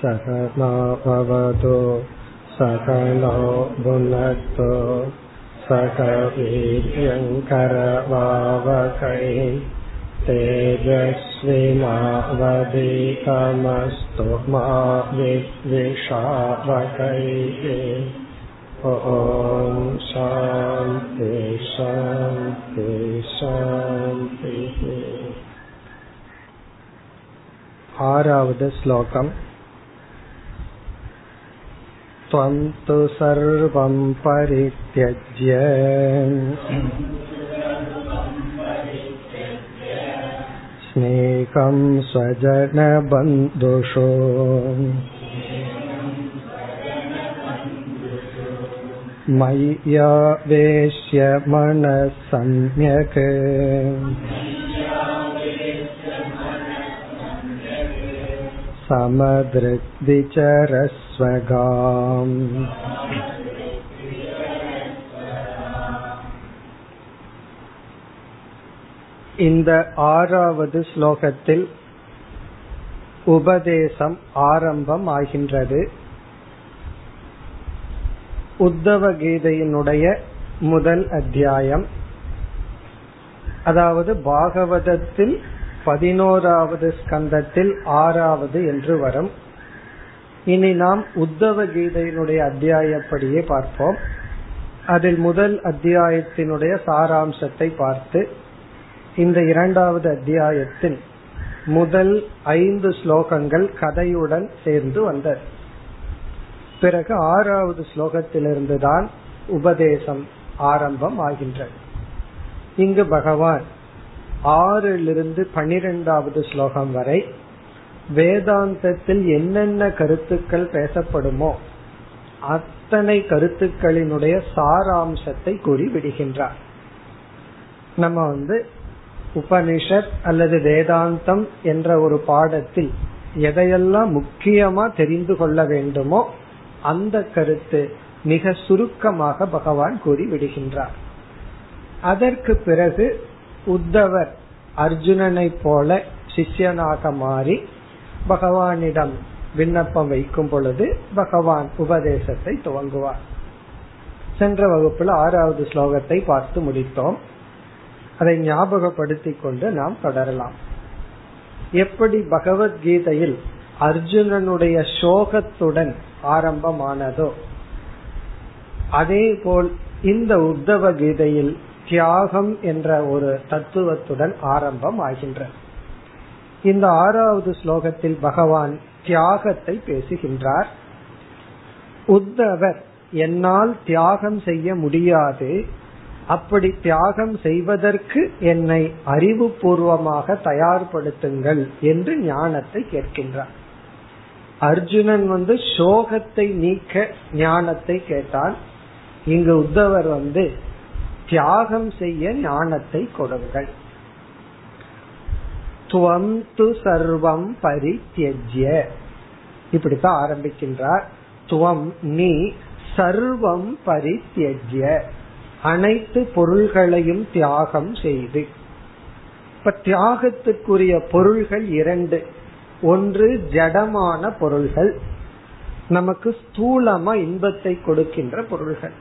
सहनाववतु सकलो भुनक्तो सकवीर्यङ्करवावकै तेजस्विनावधिकमस्तु मा विद्विषावकैः ॐ शान्ति शान्ति शान्तिः आरावद् श्लोकम् त्वं तु सर्वं परित्यज्य स्नेहं स्वजनबन्धुषु मय्यावेश्य मनः सम्यक् சகாம் இந்த ஆறாவது ஸ்லோகத்தில் உபதேசம் ஆரம்பம் ஆகின்றது. உத்தவ கீதையினுடைய முதல் அத்தியாயம். அதாவது பாகவதத்தில் பதினோராவது ஸ்கந்தத்தில் ஆறாவது என்று வரும். இனி நாம் உத்தவ கீதையினுடைய அத்தியாயப்படியே பார்ப்போம். அதில் முதல் அத்தியாயத்தினுடைய சாராம்சத்தை பார்த்து இந்த இரண்டாவது அத்தியாயத்தில் முதல் ஐந்து ஸ்லோகங்கள் கதையுடன் சேர்ந்து வந்தது. பிறகு ஆறாவது ஸ்லோகத்திலிருந்து தான் உபதேசம் ஆரம்பம் ஆகின்றது. இங்கு பகவான் ஆறிலிருந்து பனிரெண்டாவது ஸ்லோகம் வரை வேதாந்தத்தில் என்னென்ன கருத்துக்கள் பேசப்படுமோ அத்தனை கருத்துக்களினுடைய சாராம்சத்தை கூறி விடுகின்றார் நம்ம வந்து உபனிஷத் அல்லது வேதாந்தம் என்ற ஒரு பாடத்தில் எதையெல்லாம் முக்கியமா தெரிந்து கொள்ள வேண்டுமோ அந்த கருத்து மிக சுருக்கமாக பகவான் கூறி விடுகின்றார் அதற்கு பிறகு உத்தவர் அர்ஜுனனை போல சிஷ்யனாக மாறி பகவானிடம் விண்ணப்பம் வைக்கும் பொழுது பகவான் உபதேசத்தை துவங்குவார். சென்ற வகுப்புல ஆறாவது ஸ்லோகத்தை பார்த்து முடித்தோம். அதை ஞாபகப்படுத்திக் கொண்டு நாம் தொடரலாம். எப்படி பகவத்கீதையில் அர்ஜுனனுடைய சோகத்துடன் ஆரம்பமானதோ அதே போல் இந்த உத்தவ கீதையில் தியாகம் என்ற ஒரு தத்துவத்துடன் ஆரம்பம் ஆகின்றது இந்த ஆறாவது ஸ்லோகத்தில் பகவான் தியாகத்தை பேசுகின்றார். உத்தவர் என்னால் தியாகம் செய்ய முடியாது. அப்படி தியாகம் செய்வதற்கு என்னை அறிவுபூர்வமாக தயார்படுத்துங்கள் என்று ஞானத்தை கேட்கின்றார். அர்ஜுனன் வந்து சோகத்தை நீக்க ஞானத்தை கேட்டான். இங்கு உத்தவர் வந்து தியாகம் செய்ய ஞானத்தை கொடுங்கள். துவம் து சர்வம் பரித்தியஜ்ய. இப்படித்தான் ஆரம்பிக்கின்றார். துவம் நீ சர்வம் பரித்தியஜ்ய. அனைத்து பொருள்களையும் தியாகம் செய்து. இப்ப தியாகத்துக்குரிய பொருள்கள் இரண்டு. ஒன்று ஜடமான பொருள்கள். நமக்கு ஸ்தூலமா இன்பத்தை கொடுக்கின்ற பொருள்கள்.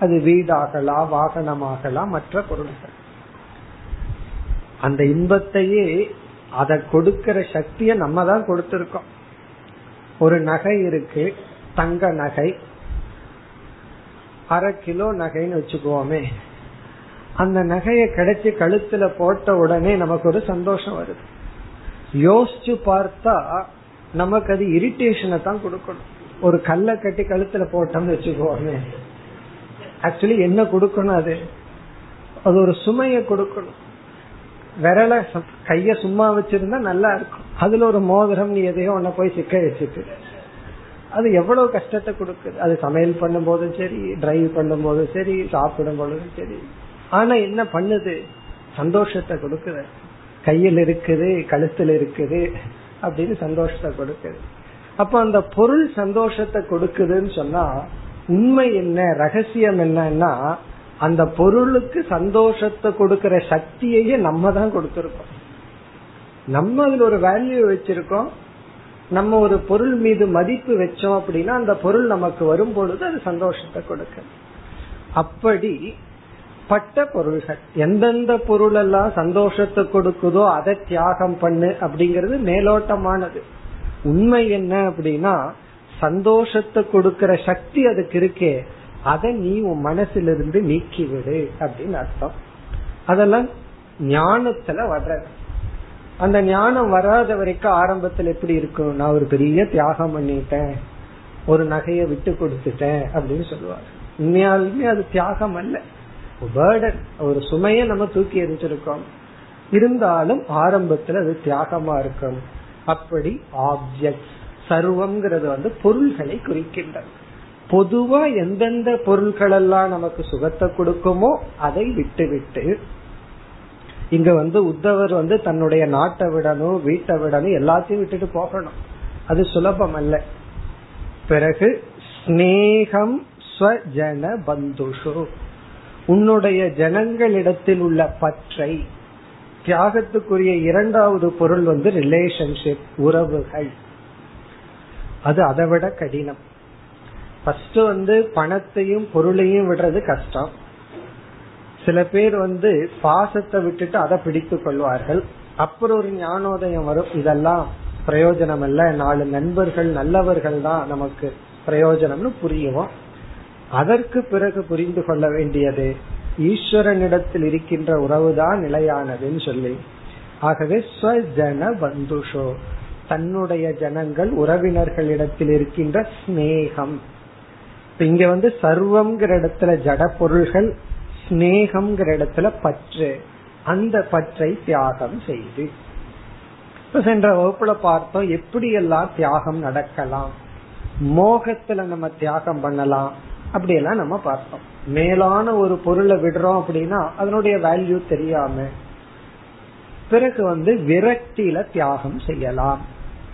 அது வீடாகலாம் வாகனமாகலாம் மற்ற பொருள்கள். அந்த இன்பத்தையே அதை கொடுக்கிற சக்திய நம்ம தான் கொடுத்திருக்கோம். ஒரு நகை இருக்கு தங்க நகை. அரை கிலோ நகைன்னு வச்சுக்குவோமே. அந்த நகையை கிடைச்சி கழுத்துல போட்ட உடனே நமக்கு ஒரு சந்தோஷம் வருது. யோசிச்சு பார்த்தா நமக்கு அது இரிட்டேஷனை தான் கொடுக்கணும். ஒரு கல்லை கட்டி கழுத்துல போட்டோம்னு வச்சுக்கோமே ஆக்சுவலி என்ன கொடுக்கணும் அது? அது ஒரு சுமையை கொடுக்கணும். விரல கைய சும்மா வச்சிருந்தா நல்லா இருக்கும். அதுல ஒரு மோதிரம் நீ எதையோ ஒன்ன போய் சிக்க வச்சுட்டு. அது எவ்வளவு கஷ்டத்தை கொடுக்குது. அது சமையல் பண்ணும் போதும் சரி டிரைவ் பண்ணும் போதும் சரி சாப்பிடும் போதும் சரி. ஆனா என்ன பண்ணுது? சந்தோஷத்தை கொடுக்குது. கையில் இருக்குது கழுத்தில் இருக்குது அப்படின்னு சந்தோஷத்தை கொடுக்குது. அப்ப அந்த பொருள் சந்தோஷத்தை கொடுக்குதுன்னு சொன்னா உண்மை என்ன ரகசியம் என்னன்னா அந்த பொருளுக்கு சந்தோஷத்தை கொடுக்கிற சக்தியையே நம்ம தான் கொடுத்திருக்கோம். நம்ம அதுல ஒரு வேல்யூ வச்சிருக்கோம். நம்ம ஒரு பொருள் மீது மதிப்பு வச்சோம் அப்படின்னா அந்த பொருள் நமக்கு வரும் பொழுது அது சந்தோஷத்தை கொடுக்க அப்படி பட்ட பொருள்கள் எந்தெந்த பொருள் எல்லாம் சந்தோஷத்தை கொடுக்குதோ அதை தியாகம் பண்ணு அப்படிங்கிறது மேலோட்டமானது. உண்மை என்ன அப்படின்னா சந்தோஷத்தை கொடுக்கிற சக்தி அதுக்கு இருக்கே. அதை நீ உன் மனசிலிருந்து நீக்கிவிடு அப்படின்னு அர்த்தம். அதெல்லாம் ஞானத்துல வர்றது. அந்த ஞானம் வராத வரைக்கும் ஆரம்பத்துல எப்படி இருக்கும்? நான் ஒரு பெரிய தியாகம் பண்ணிட்டேன். ஒரு நகையை விட்டு கொடுத்துட்டேன் அப்படின்னு சொல்லுவார் உண்மையாலுமே அது தியாகம் அல்ல. பேர்டன் ஒரு சுமைய நம்ம தூக்கி எரிஞ்சிருக்கோம் இருந்தாலும் ஆரம்பத்துல அது தியாகமா இருக்கும். அப்படி ஆப்ஜெக்ட் சர்வம்ங்கிறது வந்து பொருள்களை குறிக்கின்றது. பொதுவா எந்தெந்த பொருள்கள் எல்லாம் நமக்கு சுகத்தை கொடுக்குமோ அதை விட்டு விட்டு இங்க வந்து உத்தவர் வந்து தன்னுடைய நாட்டை விடணும் வீட்டை விடணும் எல்லாத்தையும் விட்டுட்டு போகணும். அது சுலபம் அல்ல. பிறகு ஸ்னேகம் ஸ்வஜன பந்துஷு. உன்னுடைய ஜனங்களிடத்தில் உள்ள பற்றை தியாகத்துக்குரிய இரண்டாவது பொருள் வந்து ரிலேஷன்ஷிப் உறவுகள். அது அதை விட கடினம். ஃபர்ஸ்ட் வந்து பணத்தையும் பொருளையும் விடுறது கஷ்டம். சில பேர் வந்து பாசத்தை விட்டுட்டு அதை பிடித்து கொள்வார்கள். அப்புறம் ஒரு ஞானோதயம் வரும். இதெல்லாம் பிரயோஜனம் அல்ல நாலு நண்பர்கள் நல்லவர்கள் தான் நமக்கு பிரயோஜனம்னு புரியும் அதற்கு பிறகு புரிந்து கொள்ள வேண்டியது ஈஸ்வரனிடத்தில் இருக்கின்ற உறவுதான் நிலையானதுன்னு சொல்லி. ஆகவே ஸ்வஜன பந்துஷோ. தன்னுடைய ஜனங்கள் உறவினர்களிடத்தில் இருக்கின்ற ஸ்னேகம் இங்க வந்து சர்வம்ங்கிற இடத்துல ஜட பொருள்கள் ஸ்னேகம்ங்கிற இடத்துல பற்று. அந்த பற்றை தியாகம் செய்து. சென்ற வகுப்புல பார்த்தோம் எப்படி எல்லாம் தியாகம் நடக்கலாம். மோகத்துல நம்ம தியாகம் பண்ணலாம். அப்படி எல்லாம் நம்ம பார்த்தோம். மேலான ஒரு பொருளை விடுறோம் அப்படின்னா அதனுடைய வேல்யூ தெரியாம. பிறகு வந்து விரக்தியில தியாகம் செய்யலாம்.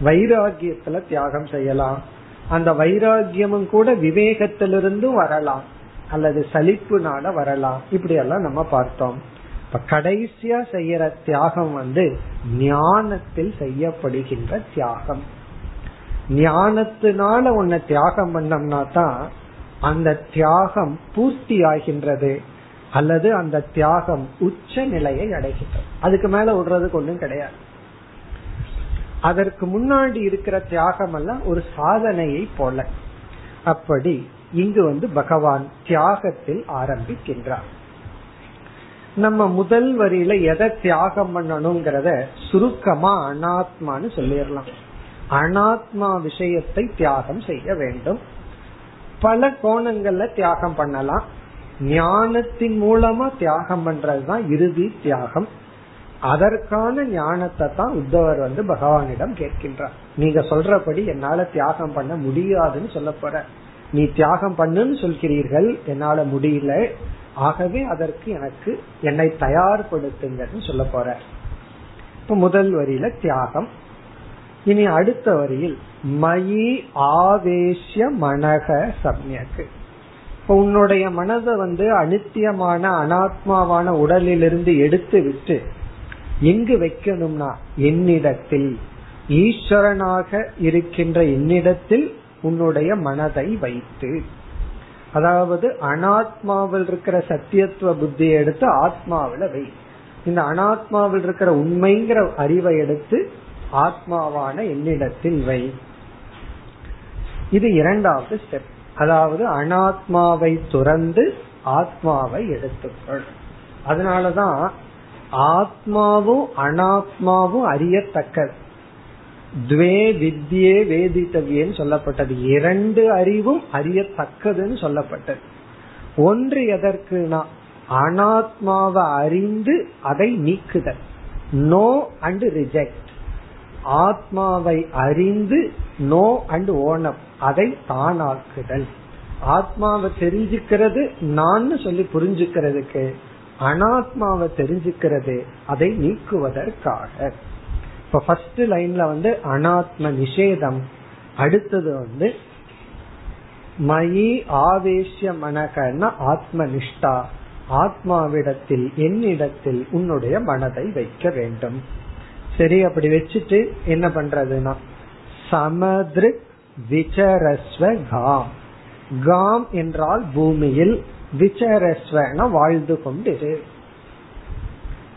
வைராகியத்துல தியாகம் செய்யலாம். அந்த வைராகியமும் கூட விவேகத்திலிருந்தும் வரலாம். அல்லது சலிப்புனால வரலாம். இப்படி எல்லாம் நம்ம பார்த்தோம். இப்ப கடைசியா செய்யற தியாகம் வந்து ஞானத்தில் செய்யப்படுகின்ற தியாகம். ஞானத்தினால உன்னை தியாகம் பண்ணோம்னா தான் அந்த தியாகம் பூர்த்தி ஆகின்றது அல்லது அந்த தியாகம் உச்ச நிலையை அடைகின்றது. அதுக்கு மேல விடுறதுக்கு ஒன்றும் கிடையாது. அதற்கு முன்னாடி இருக்கிற தியாகம் எல்லாம் ஒரு சாதனையை போல. அப்படி இங்கு வந்து பகவான் தியாகத்தில் ஆரம்பிக்கின்றார். நம்ம முதல் வரியில எதை தியாகம் பண்ணணுங்கிறத சுருக்கமா அனாத்மான்னு சொல்லிடலாம். அனாத்மா விஷயத்தை தியாகம் செய்ய வேண்டும். பல கோணங்கள்ல தியாகம் பண்ணலாம். ஞானத்தின் மூலமா தியாகம் பண்றதுதான் இறுதி தியாகம். அதற்கான ஞானத்தை தான் உத்தவர் வந்து பகவானிடம் கேட்கின்றார். நீங்க சொல்றபடி என்னால தியாகம் பண்ண முடியாதுன்னு சொல்ல போற. நீ தியாகம் பண்ணுன்னு சொல்கிறீர்கள் என்னால முடியல. ஆகவே அதற்கு எனக்கு என்னை தயார்படுத்துங்கன்னு சொல்ல போற. இப்ப முதல் வரியில தியாகம். இனி அடுத்த வரியில் மயி ஆவேசிய மனக சம்யக்கு. இப்ப உன்னுடைய மனதை வந்து அனித்தியமான அனாத்மாவான உடலிலிருந்து எடுத்து விட்டு எங்கு வைக்கணும்னா என்னிடத்தில். ஈஸ்வரனாக இருக்கின்ற என்னிடத்தில் உன்னுடைய மனதை வைத்து. அதாவது அனாத்மாவில் இருக்கிற சத்தியத்துவ புத்தியை எடுத்து ஆத்மாவில வை. இந்த அனாத்மாவில் இருக்கிற உண்மைங்கிற அறிவை எடுத்து ஆத்மாவான என்னிடத்தில் வை. இது இரண்டாவது ஸ்டெப் அதாவது அனாத்மாவை துறந்து ஆத்மாவை எடுத்துக்கொள். அதனாலதான் ஆத்மாவும் அனாத்மாவும் அறியத்தக்கது. துவே வித்யே வேதித்தவியன்னு சொல்லப்பட்டது. இரண்டு அறிவும் அறியத்தக்கதுன்னு சொல்லப்பட்டது. ஒன்று எதற்குனா அனாத்மாவை அறிந்து அதை நீக்குதல். நோ அண்ட் ரிஜெக்ட் ஆத்மாவை அறிந்து நோ அண்ட் ஓனம் அதை தானாக்குதல். ஆத்மாவை தெரிஞ்சுக்கிறது நான் சொல்லி புரிஞ்சுக்கிறதுக்கு அனாத்மாவை தெரிஞ்சுக்கிறது அதை நீக்குவதற்காக. இப்ப ஃபர்ஸ்ட் லைன்ல வந்து அனாத்ம நிஷேதம் அடுத்தது வந்து மயி ஆவேசிய மனகன்னா ஆத்ம நிஷ்டா ஆத்மாவிடத்தில் என்னிடத்தில் உன்னுடைய மனதை வைக்க வேண்டும். சரி அப்படி வச்சுட்டு என்ன பண்றதுன்னா சமதிருக் விசரஸ்வ காம். காம் என்றால் பூமியில் விசரஸ்வன வாழ்ந்து கொண்டிரு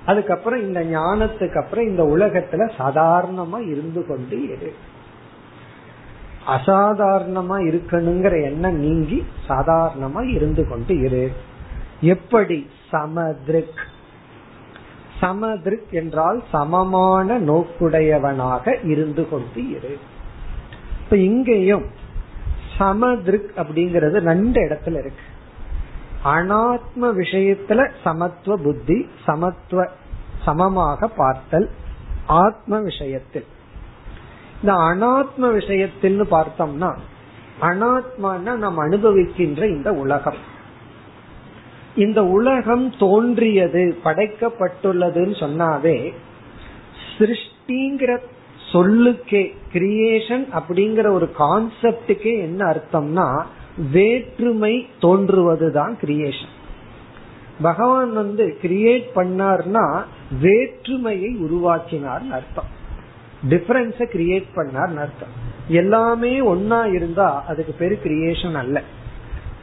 அதுக்கப்புறம் இந்த ஞானத்துக்கு அப்புறம் இந்த உலகத்துல சாதாரணமா இருந்து கொண்டு இரு. அசாதாரணமா இருக்கணுங்கிற எண்ணம் நீங்கி சாதாரணமா இருந்து கொண்டு இரு. எப்படி? சமதிருக். சமதிருக் என்றால் சமமான நோக்குடையவனாக இருந்து கொண்டு இரு. இப்ப இங்கேயும் சமதிருக் அப்படிங்கிறது ரெண்டு இடத்துல இருக்கு. அனாத்ம விஷயத்துல சமத்துவ புத்தி சமத்துவ சமமாக பார்த்தல் ஆத்ம விஷயத்தில். இந்த அனாத்ம விஷயத்தில் பார்த்தோம்னா அனாத்மான நாம் அனுபவிக்கின்ற இந்த உலகம். இந்த உலகம் தோன்றியது படைக்கப்பட்டுள்ளதுன்னு சொன்னாவே சிருஷ்டிங்கிற சொல்லுக்கே கிரியேஷன் அப்படிங்கிற ஒரு கான்செப்டுக்கே என்ன அர்த்தம்னா வேற்றுமை தோன்றுவதுதான் கிரியேஷன் பகவான் வந்து கிரியேட் பண்ணார்னா வேற்றுமையை உருவாக்கினார் அர்த்தம். டிஃபரன்ஸ கிரியேட் பண்ணார் அர்த்தம். எல்லாமே ஒன்னா இருந்தா அதுக்கு பேரு கிரியேஷன் அல்ல.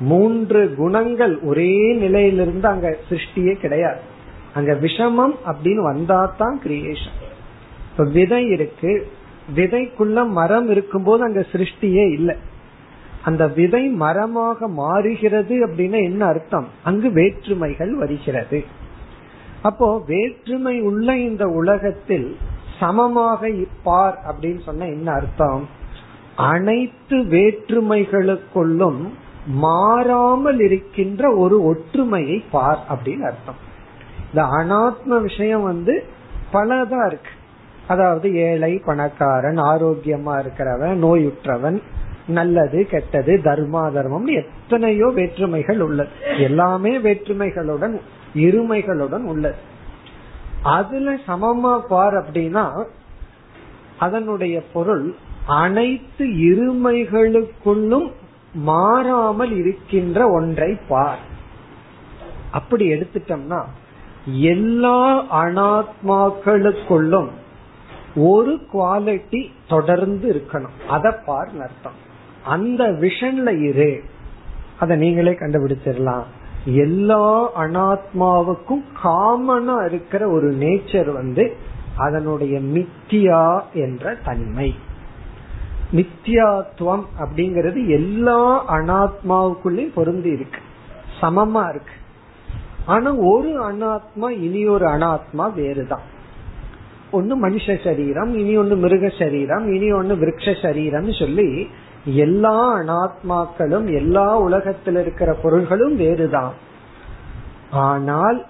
மூன்று குணங்கள் ஒரே நிலையிலிருந்து அங்க சிருஷ்டியே கிடையாது. அங்க விஷமம் அப்படின்னு வந்தா தான் கிரியேஷன் இப்ப விதை இருக்கு. விதைக்குள்ள மரம் இருக்கும்போது அங்க சிருஷ்டியே இல்லை. அந்த விதை மரமாக மாறுகிறது அப்படின்னா என்ன அர்த்தம்? அங்கு வேற்றுமைகள் வருகிறது. அப்போ வேற்றுமை உள்ள இந்த உலகத்தில் சமமாக பார் அப்படின்னு சொன்ன என்ன அர்த்தம்? அனைத்து வேற்றுமைகளுக்குள்ளும் மாறாமல் இருக்கின்ற ஒரு ஒற்றுமையை பார் அப்படின்னு அர்த்தம். இந்த அனாத்ம விஷயம் வந்து பலதா இருக்கு. அதாவது ஏழை பணக்காரன் ஆரோக்கியமா இருக்கிறவன் நோயுற்றவன் நல்லது கெட்டது தர்மா தர்மம் எத்தனையோ வேற்றுமைகள் உள்ளது. எல்லாமே வேற்றுமைகளுடன் இருமைகளுடன் உள்ளது. அதுல சமமா பார் அப்படின்னா அதனுடைய பொருள் அனைத்து இருமைகளுக்குள்ளும் மாறாமல் இருக்கின்ற ஒன்றை பார். அப்படி எடுத்துட்டோம்னா எல்லா அனாத்மாக்களுக்குள்ளும் ஒரு குவாலிட்டி தொடர்ந்து இருக்கணும். அத பார் அர்த்தம். அந்த விஷன்ல இரு. அத நீங்களே கண்டுபிடிச்சிடலாம். எல்லா அனாத்மாவுக்கும் காமனா இருக்கிற ஒரு நேச்சர் வந்து அதனுடைய மித்தியா என்ற தன்மை. மித்தியாத்துவம் அப்படிங்கிறது எல்லா அனாத்மாவுக்குள்ளயும் பொருந்தி இருக்கு. சமமா இருக்கு. ஆனா ஒரு அனாத்மா இனி ஒரு அனாத்மா வேறுதான். ஒன்னு மனுஷ சரீரம் இனி ஒன்னு மிருக சரீரம் இனி ஒன்னு விரக்ஷ சரீரம் சொல்லி எல்லா அனாத்மாக்களும் எல்லா உலகத்தில் இருக்கிற பொருள்களும் வேறுதான். ஆனால்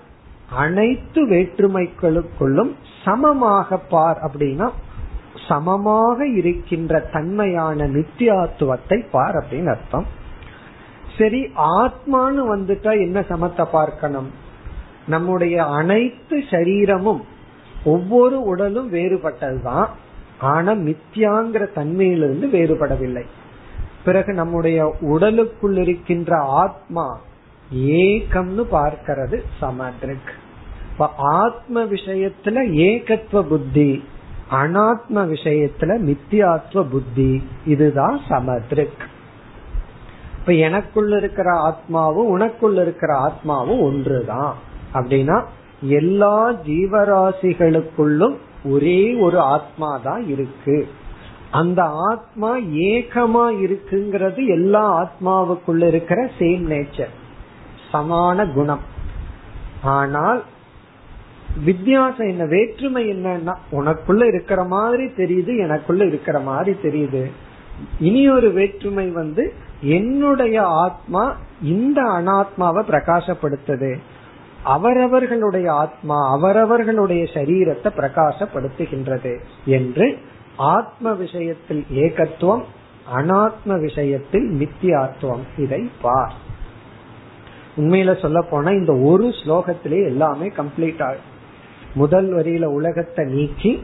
அனைத்து வேற்றுமைகளுக்குள்ளும் சமமாக பார் அப்படின்னா சமமாக இருக்கின்ற தன்மையான நித்தியாத்துவத்தை பார் அப்படின்னு அர்த்தம். சரி ஆத்மான்னு வந்துட்டா என்ன சமத்தை பார்க்கணும்? நம்முடைய அனைத்து சரீரமும் ஒவ்வொரு உடலும் வேறுபட்டதுதான். ஆனா மித்தியாங்கிற தன்மையிலிருந்து வேறுபடவில்லை. பிறகு நம்முடைய உடலுக்குள் இருக்கின்ற ஆத்மா ஏகம்னு பார்க்கிறது சமத்ரிக். ஆத்ம விஷயத்துல ஏகத்துவ புத்தி அனாத்ம விஷயத்துல மித்தியாத்வ புத்தி இதுதான் சமத்ரிக். இப்ப எனக்குள்ள இருக்கிற ஆத்மாவும் உனக்குள்ள இருக்கிற ஆத்மாவும் ஒன்றுதான். அப்படின்னா எல்லா ஜீவராசிகளுக்குள்ளும் ஒரே ஒரு ஆத்மா தான் இருக்கு. அந்த ஆத்மா ஏகமா இருக்குங்கிறது எல்லா ஆத்மாவுக்குள்ள இருக்கிற சேம் நேச்சர் சமான குணம். ஆனால் வித்தியாசம் என்ன வேற்றுமை என்னன்னா உனக்குள்ள இருக்கிற மாதிரி தெரியுது எனக்குள்ள இருக்கிற மாதிரி தெரியுது. இனி ஒரு வேற்றுமை வந்து என்னுடைய ஆத்மா இந்த அனாத்மாவை பிரகாசப்படுத்துது. அவரவர்களுடைய ஆத்மா அவரவர்களுடைய சரீரத்தை பிரகாசப்படுத்துகின்றது என்று ஆத்ம விஷயத்தில் ஏகத்துவம் அனாத்ம விஷயத்தில் மித்தியாத்துவம். இதை பார். உண்மையில சொல்ல போனா இந்த ஒரு ஸ்லோகத்திலே எல்லாமே கம்ப்ளீட் ஆகும் முதல் வரியில உலகத்தை நீக்கி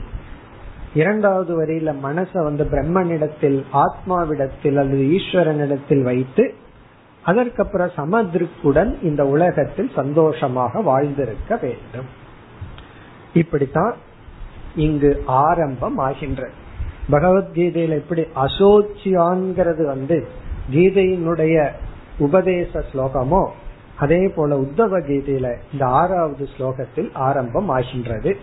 இரண்டாவது வரியில மனச வந்து பிரம்மனிடத்தில் ஆத்மாவிடத்தில் அல்லது ஈஸ்வரனிடத்தில் வைத்து அதற்கப்புறம் சமதிருக்குடன் இந்த உலகத்தில் சந்தோஷமாக வாழ்ந்திருக்க வேண்டும். இப்படித்தான் இங்கு ஆரம்பம் ஆகின்றது. பகவத்கீதையில எப்படி அசோச்சியான்கிறது வந்து கீதையினுடைய உபதேச ஸ்லோகமோ அதே போல உத்தவ கீதையில இந்த ஆறாவது ஸ்லோகத்தில் ஆரம்பம் ஆகின்றது.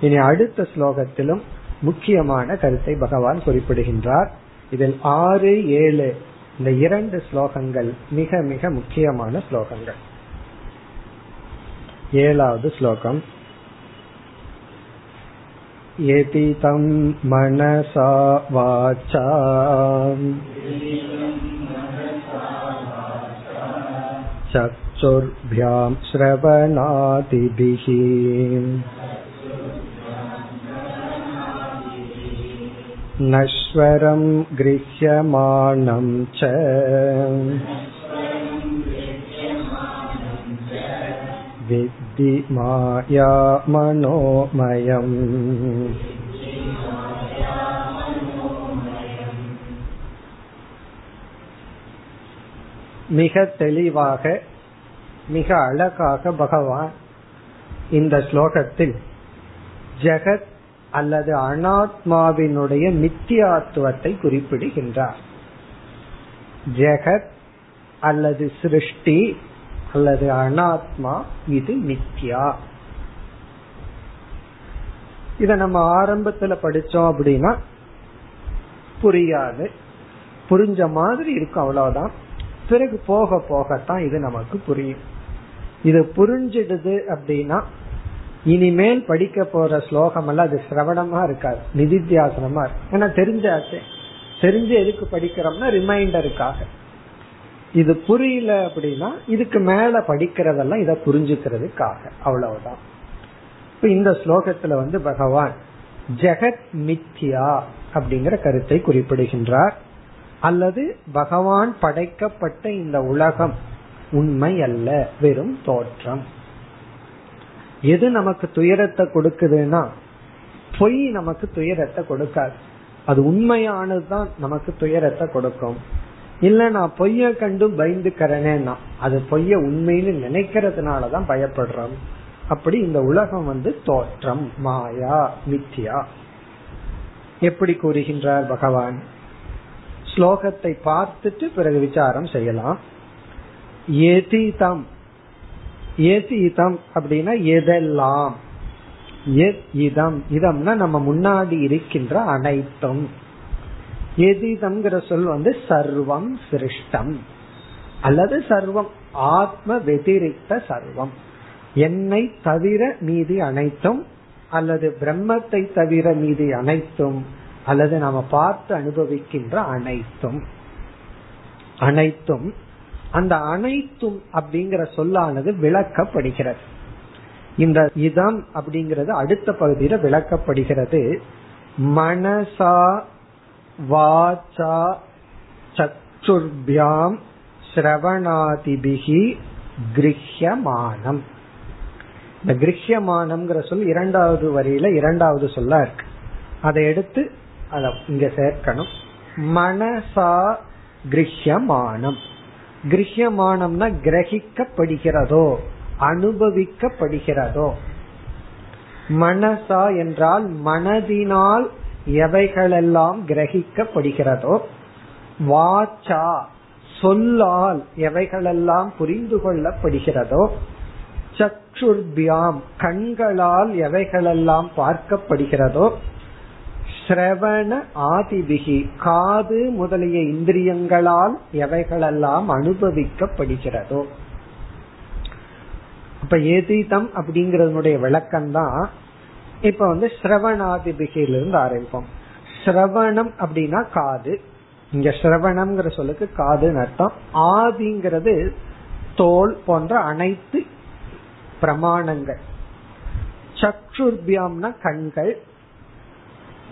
இனி அடுத்த ஸ்லோகத்திலும் முக்கியமான கருத்தை பகவான் குறிப்பிடுகின்றார். இதில் ஆறு ஏழு இந்த இரண்டு ஸ்லோகங்கள் மிக மிக முக்கியமான ஸ்லோகங்கள். ஏழாவது ஸ்லோகம். यदि तं मनसा वाचा चक्षुर्भ्यां श्रवणादिभिः नश्वरं गृह्यमाणं च विद्धि माया मनोमयम् மிக தெளிவாக மிக அழகாக பகவான் இந்த ஸ்லோகத்தில் ஜெகத் அல்லது அனாத்மாவினுடைய நித்தியாத்துவத்தை குறிப்பிடுகின்றார் ஜெகத் அல்லது சிருஷ்டி அல்லது அனாத்மா இது நித்யா. இத நம்ம ஆரம்பத்துல படிச்சோம் அப்படின்னா புரியாது. புரிஞ்ச மாதிரி இருக்கும் அவ்வளவுதான். பிறகு போக போகத்தான் இது நமக்கு புரியும். இது புரிஞ்சிடுது அப்படின்னா இனிமேல் படிக்க போற ஸ்லோகம் எல்லாம் அது சிரவணமா இருக்காது. நிதித்தியாசனமா இருக்கு. ஏன்னா தெரிஞ்சாச்சு. தெரிஞ்சு எதுக்கு படிக்கிறோம்னா ரிமைண்டருக்காக இது புரியல அப்படின்னா இதுக்கு மேல படிக்கிறதெல்லாம் இதை புரிஞ்சுக்கிறதுக்காக. அவ்வளவுதான். இப்ப இந்த ஸ்லோகத்துல வந்து பகவான் ஜெகத் மித்யா அப்படிங்கிற கருத்தை குறிப்பிடுகின்றார். அல்லது பகவான் படைக்கப்பட்ட இந்த உலகம் உண்மை அல்ல வெறும் தோற்றம். எது நமக்கு துயரத்தை கொடுக்குதுன்னா பொய் நமக்கு துயரத்தை கொடுக்காது. அது உண்மையானதுதான் நமக்கு துயரத்தை கொடுக்கும். இல்ல நான் பொய்ய கண்டு பயந்துக்கிறேன்னா அது பொய்ய உண்மைன்னு நினைக்கிறதுனாலதான் பயப்படுறோம். அப்படி இந்த உலகம் வந்து தோற்றம் மாயா மித்யா. எப்படி கூறுகின்றார் பகவான்? ஸ்லோகத்தை பார்த்துட்டு பிறகு விசாரம் செய்யலாம். எதிதம் எதிதம் அப்படின்னா எதெல்லாம்? இதம். இதம்னா நம்ம முன்னாடி இருக்கின்ற அனைத்தும். எதிதம்ங்கிற சொல் வந்து சர்வம் சிருஷ்டம். அல்லது சர்வம் ஆத்ம வெதிரிக்த சர்வம். என்னை தவிர மீதி அனைத்தும் அல்லது பிரம்மத்தை தவிர மீதி அனைத்தும் அல்லது நாம பார்த்து அனுபவிக்கின்ற அனைத்தும். அனைத்தும் அந்த அனைத்தும் அப்படிங்கிற சொல்லானது விளக்கப்படுகிறது. இந்த இதம் அப்படிங்கிறது அடுத்த பகுதியில விளக்கப்படுகிறது. மனசா வாச்சா சக்ஷுர்பியாம் ஸ்ரவணாதிபிகி கிரஹ்யமானம். இந்த கிரஹ்யமானம்ங்கிற சொல் இரண்டாவது வரியில இரண்டாவது சொல்லா இருக்கு. அதை எடுத்து அத இங்க சேர்க்கணும். மனசா கிரஹ்யமானம். கிரஹ்யமானம்னா கிரகிக்கப்படுகிறதோ அனுபவிக்கப்படுகிறதோ. மனசா என்றால் மனதினால் எவைகளெல்லாம் கிரகிக்கப்படுகிறதோ வாச்சா சொல்லால் எவைகளெல்லாம் புரிந்து கொள்ளப்படுகிறதோ சக்ஷுர்பியாம் கண்களால் எவைகளெல்லாம் பார்க்கப்படுகிறதோ சிரவண ஆதிபிகி காது முதலிய இந்திரியங்களால் எவைகளெல்லாம் அனுபவிக்கப்படுகிறதோ. இப்ப ஏதீதம் அப்படிங்கறதனுடைய விளக்கம் தான் இப்ப வந்து சிரவணாதிபிகையிலிருந்து ஆரம்பிப்போம். சிரவணம் அப்படின்னா காது. இங்க சிரவணம்ங்கிற சொல்லுக்கு காதுன்னு அர்த்தம். ஆதிங்கிறது தோல் போன்ற அனைத்து பிரமாணங்கள். சக்ஷுர்பியாம்னா கண்கள்.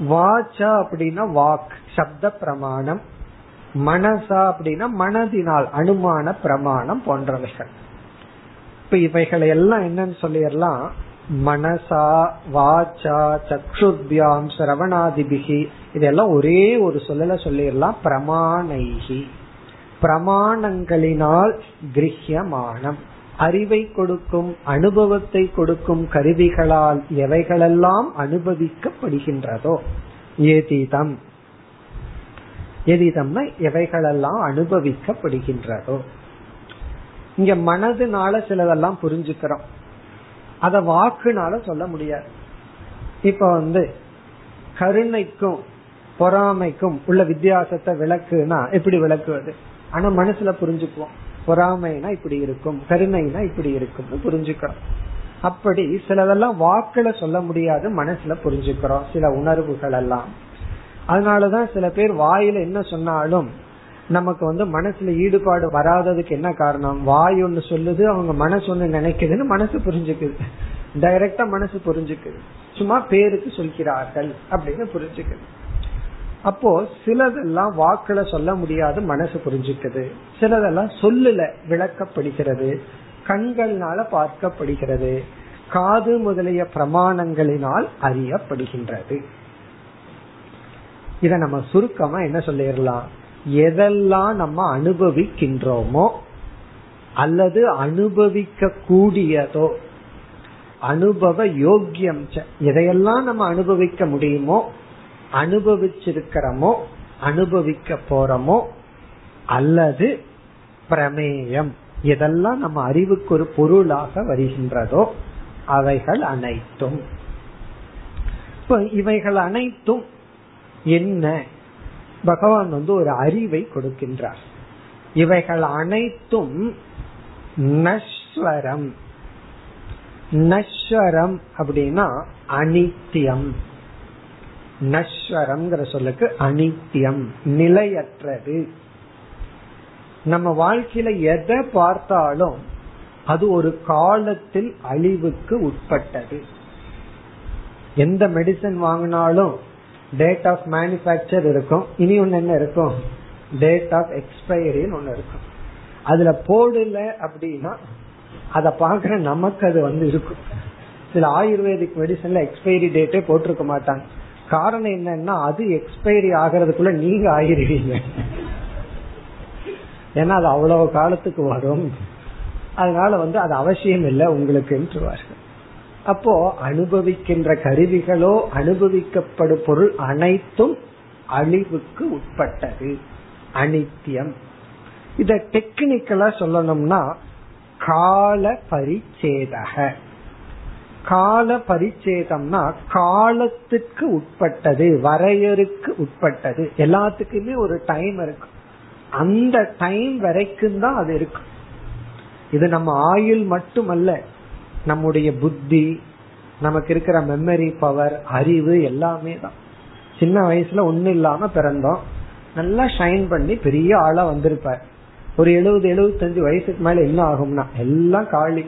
வாச்சா அப்படின்னா வாக் சப்த பிரமாணம். மனசா அப்படின்னா மனதினால் அனுமான பிரமாணம் போன்றவைகள். இப்ப இவைகளை எல்லாம் என்னன்னு சொல்லிடலாம். மனசா வாச்சா சக்ஷுத்யாம் சிரவணாதிபிகி இதெல்லாம் ஒரே ஒரு சொல்லல சொல்லிடலாம் பிரமாணைகி. பிரமாணங்களினால் கிரஹ்யமானம் அறிவை கொடுக்கும் அனுபவத்தை கொடுக்கும் கருவிகளால் எவைகளெல்லாம் அனுபவிக்கப்படுகின்றதோ எதிதம். எதிதம்னா எவைகளெல்லாம் அனுபவிக்கப்படுகின்றதோ. இங்க மனதுனால சிலதெல்லாம் புரிஞ்சுக்கிறோம். அத வாக்குனால சொல்ல முடியாது. இப்ப வந்து கருணைக்கும் பொறாமைக்கும் உள்ள வித்தியாசத்தை விளக்குனா எப்படி விளக்குவது? ஆனா மனசுல புரிஞ்சுக்குவோம். பொறாமைனா இப்படி இருக்கும் கருணைனா இப்படி இருக்கும் புரிஞ்சுக்கிறோம். அப்படி சிலதெல்லாம் வாக்குல சொல்ல முடியாது மனசுல புரிஞ்சுக்கிறோம் சில உணர்வுகள் எல்லாம். அதனாலதான் சில பேர் வாயில என்ன சொன்னாலும் நமக்கு வந்து மனசுல ஈடுபாடு வராததுக்கு என்ன காரணம்? வாய் ஒண்ணு சொல்லுது அவங்க மனசு ஒண்ணு நினைக்குதுன்னு மனசு புரிஞ்சுக்குது. டைரக்டா மனசு புரிஞ்சுக்குது. சும்மா பேருக்கு சொல்கிறார்கள் அப்படின்னு புரிஞ்சுக்குது. அப்போ சிலதெல்லாம் வாக்குல சொல்ல முடியாது மனசு புரிஞ்சுக்குது. சிலதெல்லாம் சொல்லுல விளக்கப்படுகிறது. கண்கள்னால பார்க்கப்படுகிறது. காது முதலிய பிரமாணங்களினால் அறியப்படுகின்றது. இத நம்ம சுருக்கமா என்ன சொல்லிடலாம்? எதெல்லாம் நம்ம அனுபவிக்கின்றோமோ அல்லது அனுபவிக்க கூடியதோ அனுபவ யோக்கியம் எதையெல்லாம் நம்ம அனுபவிக்க முடியுமோ அனுபவிச்சிருக்கிறோமோ அனுபவிக்க போறோமோ அல்லது பிரமேயம் எதெல்லாம் நம்ம அறிவுக்கு ஒரு பொருளாக வருகின்றதோ அவைகள் அனைத்தும். இப்ப இவைகள் அனைத்தும் என்ன? பகவான் வந்து ஒரு அறிவை கொடுக்கின்றார். இவைகள் அனைத்தும் நஸ்வரம். நஸ்வரம் அப்படின்னா அனித்தியம். நஸ்வரம்ங்கிற சொல்லுக்கு அனித்தியம் நிலையற்றது. நம்ம வாழ்க்கையில எதை பார்த்தாலும் அது ஒரு காலத்தில் அழிவுக்கு உட்பட்டது. எந்த மெடிசன் வாங்கினாலும் டேட் ஆஃப் மேனுபேக்சர் இருக்கும். இனி ஒன்னு என்ன இருக்கும்? டேட் ஆஃப் எக்ஸ்பைரின்னு ஒன்னு இருக்கும். அதுல போடல அப்படின்னா அத பாக்குற நமக்கு அது வந்து இருக்கும். சில ஆயுர்வேதிக் மெடிசன்ல எக்ஸ்பைரி டேட்டே போட்டிருக்க மாட்டாங்க. காரணம் என்னன்னா அது எக்ஸ்பைரி ஆகிறதுக்குள்ள நீங்க ஆயிருவீங்க ஏன்னா அது அவ்வளவு காலத்துக்கு வரும். அதனால வந்து அது அவசியம் இல்லை உங்களுக்கு அப்போ அனுபவிக்கின்ற கருவிகளோ அனுபவிக்கப்படும் பொருள் அனைத்தும் அழிவுக்கு உட்பட்டது. அனித்தியம். இத டெக்னிக்கலா சொல்லணும்னா கால பரிச்சேதக. கால பரிச்சேதம்னா காலத்துக்கு உட்பட்டது வரையறுக்கு உட்பட்டது. எல்லாத்துக்குமே ஒரு டைம் இருக்கு. அந்த டைம் வரைக்கும் தான் அது இருக்கும் இது நம்ம ஆயுள் மட்டுமல்ல நம்முடைய புத்தி நமக்கு இருக்கிற மெமரி பவர் அறிவு எல்லாமே தான். சின்ன வயசுல ஒண்ணு இல்லாம பிறந்தோம். நல்லா ஷைன் பண்ணி பெரிய ஆளா வந்திருப்பார். ஒரு எழுபது எழுபத்தஞ்சு வயசுக்கு மேல என்ன ஆகும்னா எல்லாம் காலி.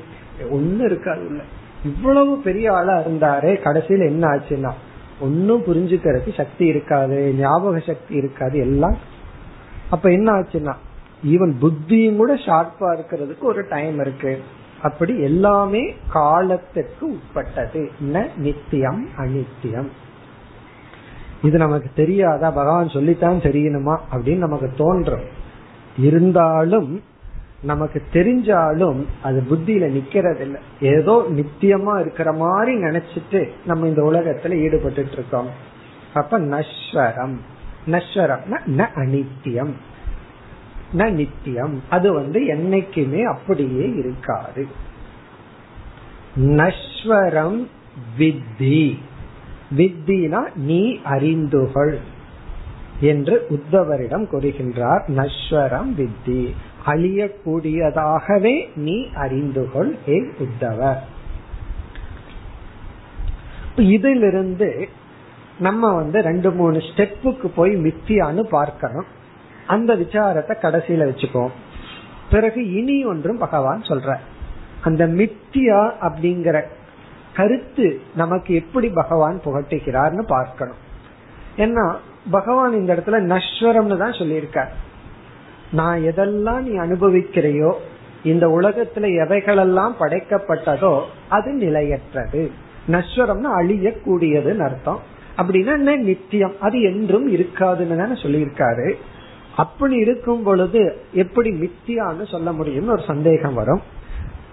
ஒண்ணு இருக்காது உள்ள. இவ்வளவு பெரிய ஆளா இருந்தாரே கடைசியில என்ன ஆச்சுன்னா ஒன்னும் புரிஞ்சுக்கிறதுக்கு சக்தி இருக்காது ஞாபக சக்தி இருக்காது எல்லாம். அப்ப என்ன ஆச்சுன்னா ஈவன் புத்தியும் கூட ஷார்ப்பா இருக்கிறதுக்கு ஒரு டைம் இருக்கு. அப்படி எல்லாமே காலத்திற்கு உட்பட்டது. நித்தியம் அனித்தியம் இது நமக்கு தெரியாதா? பகவான் சொல்லித்தான் தெரியணுமா? அப்படின்னு நமக்கு தோன்றும். இருந்தாலும் நமக்கு தெரிஞ்சாலும் அது புத்தியில நிக்கிறது இல்லை ஏதோ நித்தியமா இருக்கிற மாதிரி நினைச்சிட்டு நம்ம இந்த உலகத்துல ஈடுபட்டு இருக்கோம். அப்ப நஸ்வரம். நஸ்வரம்னா ந அனித்தியம் ந நித்தியம் அது வந்து என்னைக்குமே அப்படியே இருக்காது. நஸ்வரம் வித்தி. வித்தினா நீ அறிந்துகள் என்று உத்தவரிடம் கூறுகின்றார். நஸ்வரம் வித்தி. அழியக்கூடியதாகவே நீ அறிந்துகொள் ஏ உத்தவர் இதிலிருந்து நம்ம வந்து ரெண்டு மூணு ஸ்டெப்புக்கு போய் மித்தியான்னு பார்க்கணும். அந்த விசாரத்தை கடைசியில வச்சுக்குவோம் பிறகு இனி ஒன்றும் பகவான் சொல்ற. அந்த மித்தியா அப்படிங்கிற கருத்து நமக்கு எப்படி பகவான் புகட்டுகிறார்னு பார்க்கணும். ஏன்னா பகவான் இந்த இடத்துல நஸ்வரம்னு தான் சொல்லியிருக்கார். நான் எதெல்லாம் நீ அனுபவிக்கிறையோ இந்த உலகத்துல எவைகளெல்லாம் படைக்கப்பட்டதோ அது நிலையற்றது. நஸ்வரம்னா அழியக்கூடியதுன்னு அர்த்தம். அப்படின்னா என்ன நித்தியம்? அது என்றும் இருக்காதுன்னு தானே சொல்லியிருக்காரு. அப்படி இருக்கும் பொழுது எப்படி மித்தியான்னு சொல்ல முடியும்னு ஒரு சந்தேகம் வரும்.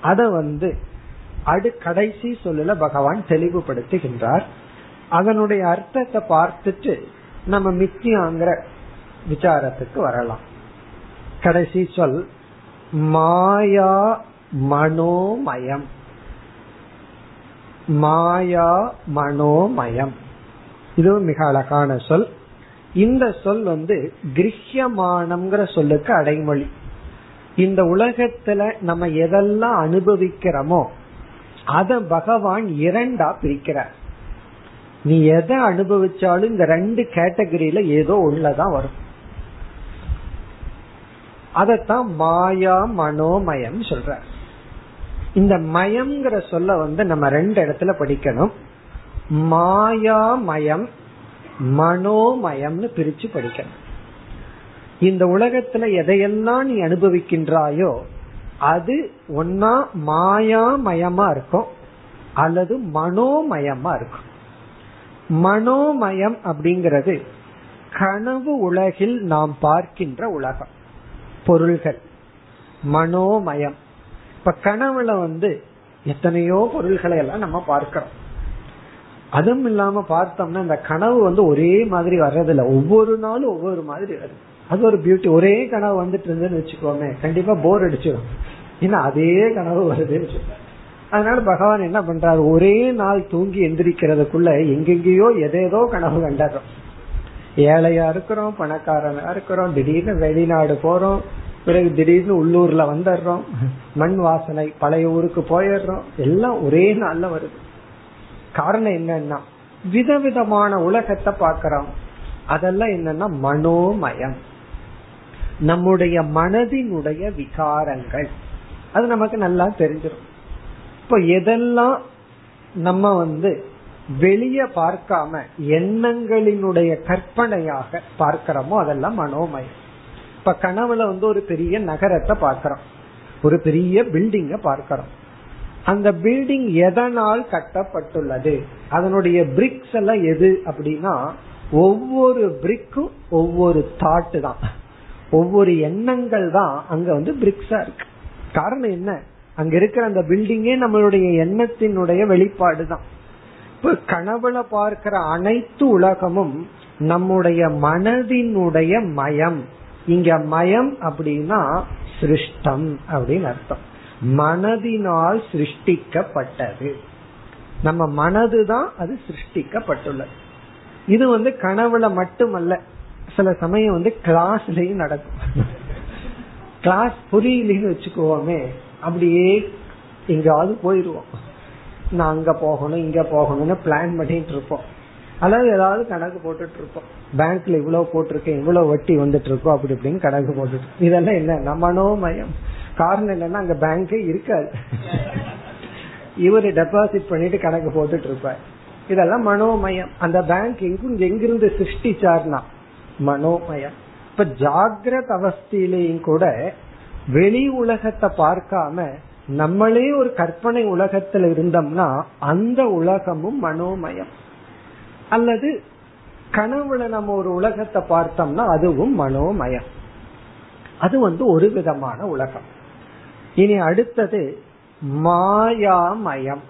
அத வந்து அடு கடைசி சொல்லல பகவான் தெளிவுபடுத்துகின்றார். அதனுடைய அர்த்தத்தை பார்த்துட்டு நம்ம மித்தியாங்கிற விசாரத்துக்கு வரலாம். கடைசி சொல் மாயா மனோமயம். மாயா மனோமயம். இதுவும் மிக அழகான சொல். இந்த சொல் வந்து கிரகியமானம்ங்கிற சொல்லுக்கு அடைமொழி. இந்த உலகத்துல நம்ம எதெல்லாம் அனுபவிக்கிறோமோ அத பகவான் இரண்டா பிரிக்கிறார். நீ எதை அனுபவிச்சாலும் இந்த ரெண்டு கேட்டகரியில ஏதோ ஒண்ணுலதான் வரும். அதத்தான் மாயா மனோமயம் சொல்ற இந்த மயம்ங்கிற சொல்ல வந்து நம்ம ரெண்டு இடத்துல படிக்கணும். மாயாமயம் மனோமயம்னு பிரிச்சு படிக்கணும். இந்த உலகத்துல எதையெல்லாம் நீ அனுபவிக்கின்றாயோ அது ஒன்னா மாயாமயமா இருக்கும் அல்லது மனோமயமா இருக்கும். மனோமயம் அப்படிங்கிறது கனவு உலகில் நாம் பார்க்கின்ற உலகம். பொருள்கள். மனோமயம். இப்ப கனவுல வந்து எத்தனையோ பொருள்களை எல்லாம் நம்ம பார்க்கிறோம். அதுவும் இல்லாம பார்த்தோம்னா இந்த கனவு வந்து ஒரே மாதிரி வர்றதில்ல. ஒவ்வொரு நாளும் ஒவ்வொரு மாதிரி வருது. அது ஒரு பியூட்டி ஒரே கனவு வந்துட்டு இருந்ததுன்னு வச்சுக்கோமே கண்டிப்பா போர் அடிச்சிடும் ஏன்னா அதே கனவு வருதுன்னு சொல்ல அதனால பகவான் என்ன பண்றாரு? ஒரே நாள் தூங்கி எந்திரிக்கிறதுக்குள்ள எங்கெங்கேயோ எதேதோ கனவு கண்டறோம் ஏழையா இருக்கிறோம் பணக்காரனா இருக்கிறோம் திடீர்னு வெளிநாடு போறோம் பிறகு திடீர்னு உள்ளூர்ல வந்துடுறோம் மண் வாசனை பழைய ஊருக்கு போயிடுறோம் எல்லாம் ஒரே நாள்ல வருது. காரணம் என்னன்னா விதவிதமான உலகத்தை பாக்கிறோம் அதெல்லாம் என்னன்னா மனோமயம். நம்முடைய மனதினுடைய விகாரங்கள். அது நமக்கு நல்லா தெரிஞ்சிடும் இப்ப எதெல்லாம் நம்ம வந்து வெளிய பார்க்காம எண்ணங்களினுடைய கற்பனையாக பார்க்கிறோமோ அதெல்லாம் மனோமயம். இப்ப கனவுல வந்து ஒரு பெரிய நகரத்தை பார்க்கிறோம். ஒரு பெரிய பில்டிங்க பார்க்கிறோம். அந்த பில்டிங் எதனால் கட்டப்பட்டுள்ளது? அதனுடைய பிரிக்ஸ் எல்லாம் எது அப்படின்னா ஒவ்வொரு பிரிக்கும் ஒவ்வொரு தாட்டு தான். ஒவ்வொரு எண்ணங்கள் தான் அங்க வந்து பிரிக்ஸா இருக்கு. காரணம் என்ன? அங்க இருக்கிற அந்த பில்டிங்கே நம்மளுடைய எண்ணத்தினுடைய வெளிப்பாடு தான். இப்ப கனவுல பார்க்கிற அனைத்து உலகமும் நம்முடைய மனதினுடைய மயம். இங்க மயம் அப்படின்னா சிருஷ்டம் அப்படின்னு அர்த்தம். மனதினால் சிருஷ்டிக்கப்பட்டது. நம்ம மனதுதான் அது சிருஷ்டிக்கப்பட்டுள்ளது. இது வந்து கனவுல மட்டுமல்ல சில சமயம் வந்து கிளாஸ்லயும் நடக்கும். கிளாஸ் புரியலன்னு வச்சுக்கோமே அப்படியே எங்காவது போயிருவோம். நான் அங்க போகணும் இங்க போகணும்னு பிளான் பண்ணிட்டு இருப்போம். அல்லது ஏதாவது கணக்கு போட்டுட்டு இருப்போம். பேங்க்ல இவ்வளவு போட்டிருக்கேன் இவ்வளவு வட்டி வந்துட்டு இருக்கோம் அப்படி இப்படின்னு கணக்கு போட்டுட்டு. இதெல்லாம் என்ன? மனோமயம். காரணம் என்னன்னா அங்க பேங்கே இருக்காது. இவரு டெபாசிட் பண்ணிட்டு கணக்கு போட்டுட்டு இருப்பார். இதெல்லாம் மனோமயம். அந்த பேங்க் எங்கும் எங்கிருந்து சிருஷ்டிச்சார்னா மனோமயம். இப்ப ஜாகிரத அவஸ்திலையும் கூட வெளி உலகத்தை பார்க்காம நம்மளே ஒரு கற்பனை உலகத்துல இருந்தோம்னா அந்த உலகமும் மனோமயம். அல்லது கனவுல நம்ம ஒரு உலகத்தை பார்த்தோம்னா அதுவும் மனோமயம். அது வந்து ஒரு விதமான உலகம். இனி அடுத்தது மாயாமயம்.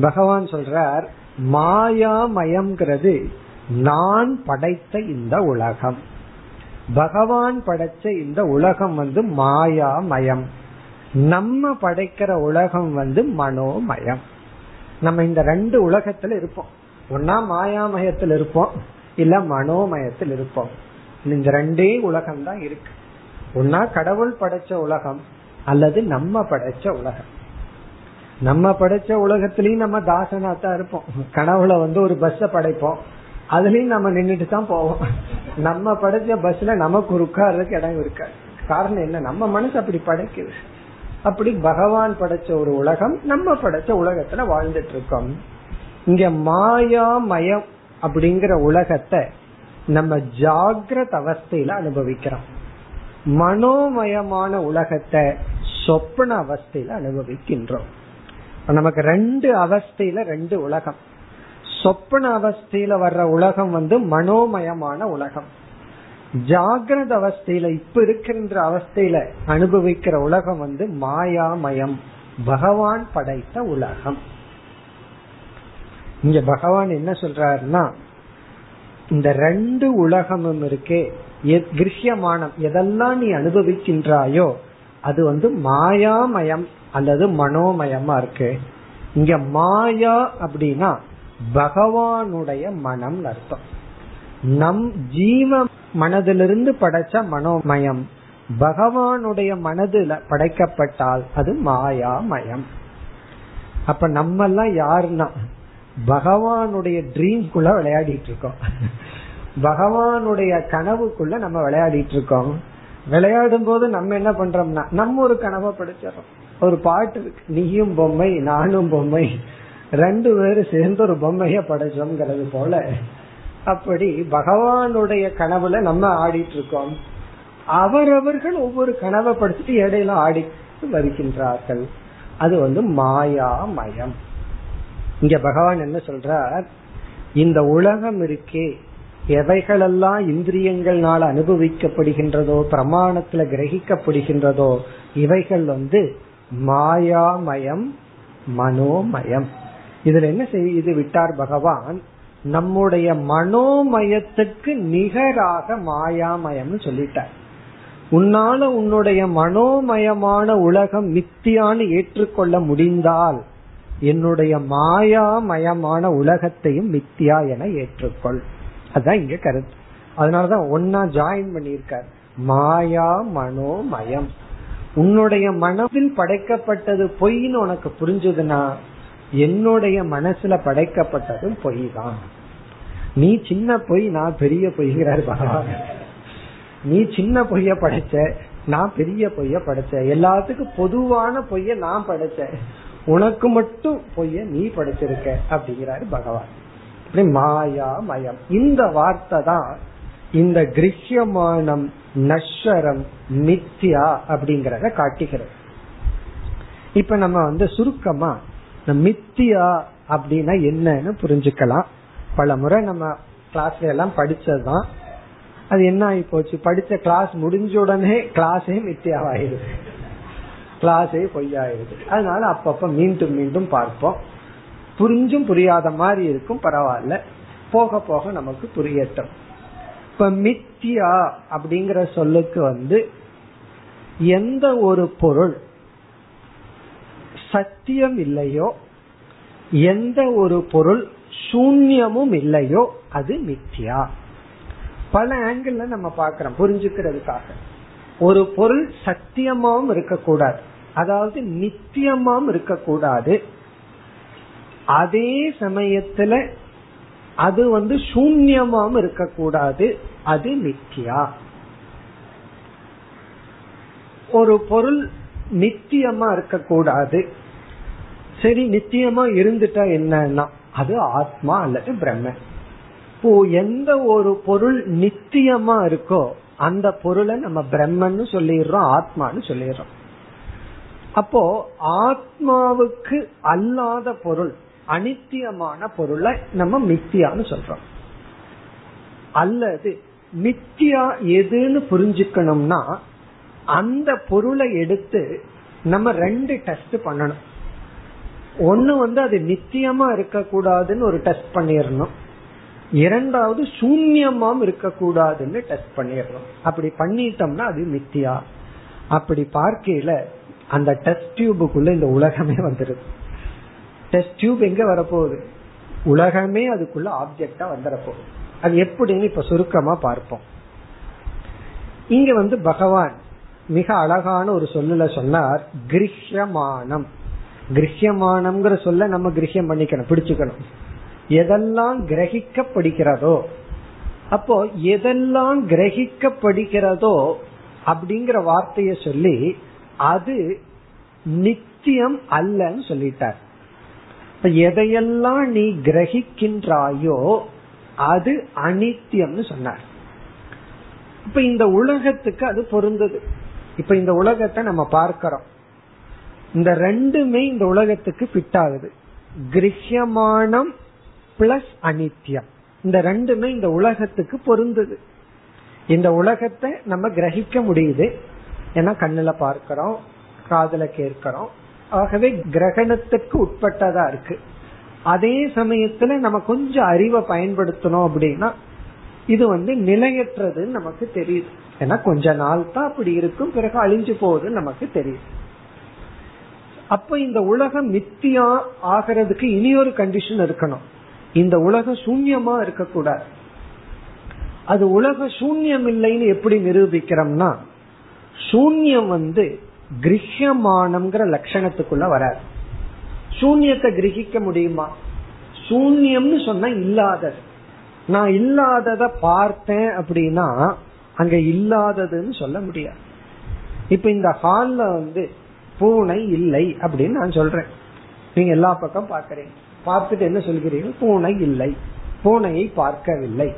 பகவான் சொல்றார் மாயாமயம்ங்கிறது நான் படைத்த இந்த உலகம். பகவான் படைச்ச இந்த உலகம் வந்து மாயாமயம். நம்ம படைக்கிற உலகம் வந்து மனோமயம். நம்ம இந்த ரெண்டு உலகத்துல இருப்போம். ஒன்னா மாயாமயத்தில் இருப்போம் இல்ல மனோமயத்தில் இருப்போம். இந்த ரெண்டே உலகம் தான் இருக்கு. ஒன்னா கடவுள் படைச்ச உலகம் அல்லது நம்ம படைச்ச உலகம். நம்ம படைச்ச உலகத்திலயும் நம்ம தாசனா தான் இருப்போம். கனவுல வந்து ஒரு பஸ்ஸ படைப்போம். அதுலயும் நம்ம நின்றுட்டு தான் போவோம். நம்ம படைச்ச பஸ்ல நமக்கு ஒரு உட்கார்றதுக்கு இடம் இருக்காது காரணம் என்ன? நம்ம மனசு அப்படி படைக்குது. அப்படி பகவான் படைச்ச ஒரு உலகம் நம்ம படைச்ச உலகத்துல வாழ்ந்துட்டு இருக்கோம். இங்க மாயா மயம் அப்படிங்கிற உலகத்தை நம்ம ஜாகிரத அவஸ்தையில அனுபவிக்கிறோம். மனோமயமான உலகத்தை சொப்பன அவஸ்தையில அனுபவிக்கின்றோம். நமக்கு ரெண்டு அவஸ்தையில ரெண்டு உலகம். சொப்பன அவஸ்தையில வர்ற உலகம் வந்து மனோமயமான உலகம். ஜாகிரத அவஸ்தையில இப்ப இருக்கின்ற அவஸ்தையில அனுபவிக்கிற உலகம் வந்து மாயாமயம் பகவான் படைத்த உலகம். இங்க பகவான் என்ன சொல்றாருன்னா இந்த ரெண்டு உலகமும் இருக்கே. கிருஷ்யமானம் எதெல்லாம் நீ அனுபவிக்கின்றாயோ அது வந்து மாயாமயம் அல்லது மனோமயமா இருக்கு. இங்க மாயா அப்படின்னா பகவானுடைய மனம் அர்த்தம். நம் ஜீவ மனதிலிருந்து படைச்ச மனோமயம் பகவானுடைய மனதுல படைக்கப்பட்டால் அது மாயாமயம். அப்ப நம்ம எல்லாம் யாருன்னா பகவானுடைய ட்ரீம்குள்ள விளையாடிட்டு இருக்கோம் பகவானுடைய கனவுக்குள்ள நம்ம விளையாடிட்டு இருக்கோம் விளையாடும் போது நம்ம என்ன பண்றோம்னா நம்ம ஒரு கனவை படிச்சிடறோம். ஒரு பாட்டு இருக்கு நீயும் பொம்மை நானும் பொம்மை ரெண்டு பேரும் சேர்ந்து ஒரு பொம்மைய படைச்சோம்ங்கிறது போல. அப்படி பகவானுடைய கனவுல நம்ம ஆடிட்டு இருக்கோம் அவரவர்கள் ஒவ்வொரு கனவை படிச்சுட்டு இடையில ஆடி வருகின்றார்கள் அது வந்து மாயாமயம். இங்க பகவான் என்ன சொல்றார்? இந்த உலகம் இருக்கே எவைகளெல்லாம் இந்திரியங்கள்னால அனுபவிக்கப்படுகின்றதோ பிரமாணத்துல கிரகிக்கப்படுகின்றதோ இவைகள் வந்து மாயாமயம் மனோமயம். இதுல என்ன செய்து விட்டார் பகவான்? நம்முடைய மனோமயத்துக்கு நிகராக மாயாமயம்னு சொல்லிட்டார். உன்னால உன்னுடைய மனோமயமான உலகம் மித்தியான்னு ஏற்றுக்கொள்ள முடிந்தால் என்னுடைய மாயாமயமான உலகத்தையும் மித்தியா என ஏற்றுக்கொள். அதான் இங்க கருத்து. அதனாலதான் ஒன்னா ஜாயின் பண்ணியிருக்கார். மாயா மனோமயம். உன்னுடைய மனதில் படைக்கப்பட்டது பொய்ன்னு உனக்கு புரிஞ்சதுன்னா என்னுடைய மனசுல படைக்கப்பட்டதும் பொய் தான் நீ சின்ன பொய் நான் பெரிய பொய்கிறார் பகவான். நீ சின்ன பொய்ய படைச்ச நான் பெரிய பொய்ய படைச்ச. எல்லாத்துக்கும் பொதுவான பொய்ய நான் படைச்சேன் உனக்கு மட்டும் பொய்ய நீ படைச்சிருக்க அப்படிங்கிறாரு பகவான். மாயா மயம் இந்த வார்த்தை தான் இந்த கிரகியமானம் நஸ்வரம் மித்யா அப்படிங்கறத காட்டுகிறது. இப்ப நம்ம வந்து சுருக்கமா மித்தியா அப்படின்னா என்னன்னு புரிஞ்சுக்கலாம். பல முறை நம்ம கிளாஸ்ல எல்லாம் படிச்சதுதான். அது என்ன ஆகி போச்சு? படிச்ச கிளாஸ் முடிஞ்ச உடனே கிளாஸே மித்தியாவாயிருது கிளாஸே பொய்யாயிருது அதனால அப்பப்ப மீண்டும் மீண்டும் பார்ப்போம். புரிஞ்சும் புரியாத மாதிரி இருக்கும் பரவாயில்ல. போக போக நமக்கு புரியட்டும். இப்ப மித்தியா அப்படிங்கிற சொல்லுக்கு வந்து எந்த ஒரு பொருள் சத்தியம் இல்லையோ எந்த ஒரு பொருள் சூன்யமும் இல்லையோ அது மித்தியா பல ஆங்கிள் நம்ம பாக்கிறோம் புரிஞ்சுக்கிறதுக்காக. ஒரு பொருள் சத்தியமாவும் இருக்கக்கூடாது. அதாவது நித்தியமாம் இருக்கக்கூடாது. அதே சமயத்துல அது வந்து சூன்யமாம் இருக்கக்கூடாது. அது மித்தியா ஒரு பொருள் நித்தியமா இருக்கக்கூடாது. சரி நித்தியமா இருந்துட்டா என்னன்னா அது ஆத்மா அல்லது பிரம்ம. இப்போ எந்த ஒரு பொருள் நித்தியமா இருக்கோ அந்த பொருளை நம்ம பிரம்மன்னு சொல்லிடுறோம் ஆத்மான்னு சொல்லிடுறோம். அப்போ ஆத்மாவுக்கு அல்லாத பொருள் அனித்தியமான பொருளை நம்ம மித்தியான்னு சொல்றோம். அல்லது மித்தியா எதுன்னு புரிஞ்சுக்கணும்னா அந்த பொருளை எடுத்து நம்ம ரெண்டு டெஸ்ட் பண்ணணும். ஒன்னு வந்து அது நித்தியமா இருக்கக்கூடாதுன்னு ஒரு டெஸ்ட் பண்ணிடணும் இரண்டாவது சூன்யமாம் இருக்கக்கூடாதுன்னு டெஸ்ட் பண்ணிடணும் அப்படி பண்ணிட்டோம்னா அது மித்தியா. அப்படி பார்க்கையில அந்த டெஸ்ட் டியூபுக்குள்ள இந்த உலகமே வந்துருது. டெஸ்ட் டியூப் எங்க வரப்போகுது? உலகமே அதுக்குள்ள ஆப்ஜெக்டா வந்துடப்போகுது அது எப்படின்னு இப்ப சுருக்கமா பார்ப்போம். இங்க வந்து பகவான் மிக அழகான ஒரு சொல்லுல சொன்னார் கிரஹ்யமானம் கிரஹ்யமானம்ங்கிற சொல்ல நம்ம கிரகியம் பண்ணிக்கணும் பிடிச்சுக்கணும். எதெல்லாம் கிரகிக்கப்படுகிறதோ அப்போ எதெல்லாம் கிரகிக்கப்படுகிறதோ அப்படிங்கிற வார்த்தையை சொல்லி அது நித்தியம் அல்லன்னு சொல்லிட்டார். எதையெல்லாம் நீ கிரகிக்கின்றாயோ அது அனித்தியம்னு சொன்னார். இப்ப இந்த உலகத்துக்கு அது பொருந்தது. இப்ப இந்த உலகத்தை நம்ம பார்க்கிறோம். இந்த ரெண்டுமே இந்த உலகத்துக்கு ஃபிட் ஆகுது கிரகியமானம் பிளஸ் அனித்தியம். இந்த ரெண்டுமே இந்த உலகத்துக்கு பொருந்தது. இந்த உலகத்தை நம்ம கிரகிக்க முடியுது. ஏன்னா கண்ணுல பார்க்கிறோம் காதல கேட்கிறோம். ஆகவே கிரகணத்துக்கு உட்பட்டதா இருக்கு. அதே சமயத்துல நம்ம கொஞ்சம் அறிவை பயன்படுத்தணும் அப்படின்னா இது வந்து நிலையற்றதுன்னு நமக்கு தெரியுது. ஏன்னா கொஞ்ச நாள் தான் அப்படி இருக்கும் பிறகு அழிஞ்சு போகுதுன்னு நமக்கு தெரியுது. அப்ப இந்த உலகம் மித்தியா ஆகிறதுக்கு இனி ஒரு கண்டிஷன் இருக்கணும். இந்த உலகம் சூன்யமா இருக்கக்கூடாது. அது உலக சூன்யம் இல்லைன்னு எப்படி நிரூபிக்கிறோம்னா சூன்யம் வந்து கிரகியமானம்ங்கிற லட்சணத்துக்குள்ள வராது. சூன்யத்தை கிரகிக்க முடியுமா? சூன்யம்னு சொன்னா இல்லாதது. நான் இல்லாதத பார்த்தேன் அப்படின்னா அங்க இல்லாததுன்னு சொல்ல முடியாது. இப்ப இந்த ஹால்ல வந்து பூனை இல்லை அப்படின்னு நான் சொல்றேன். நீங்க எல்லா பக்கம் பாக்குறீங்க பார்த்துட்டு என்ன சொல்கிறீங்க? பூனை இல்லை. பூனையை பார்க்கவில்லை.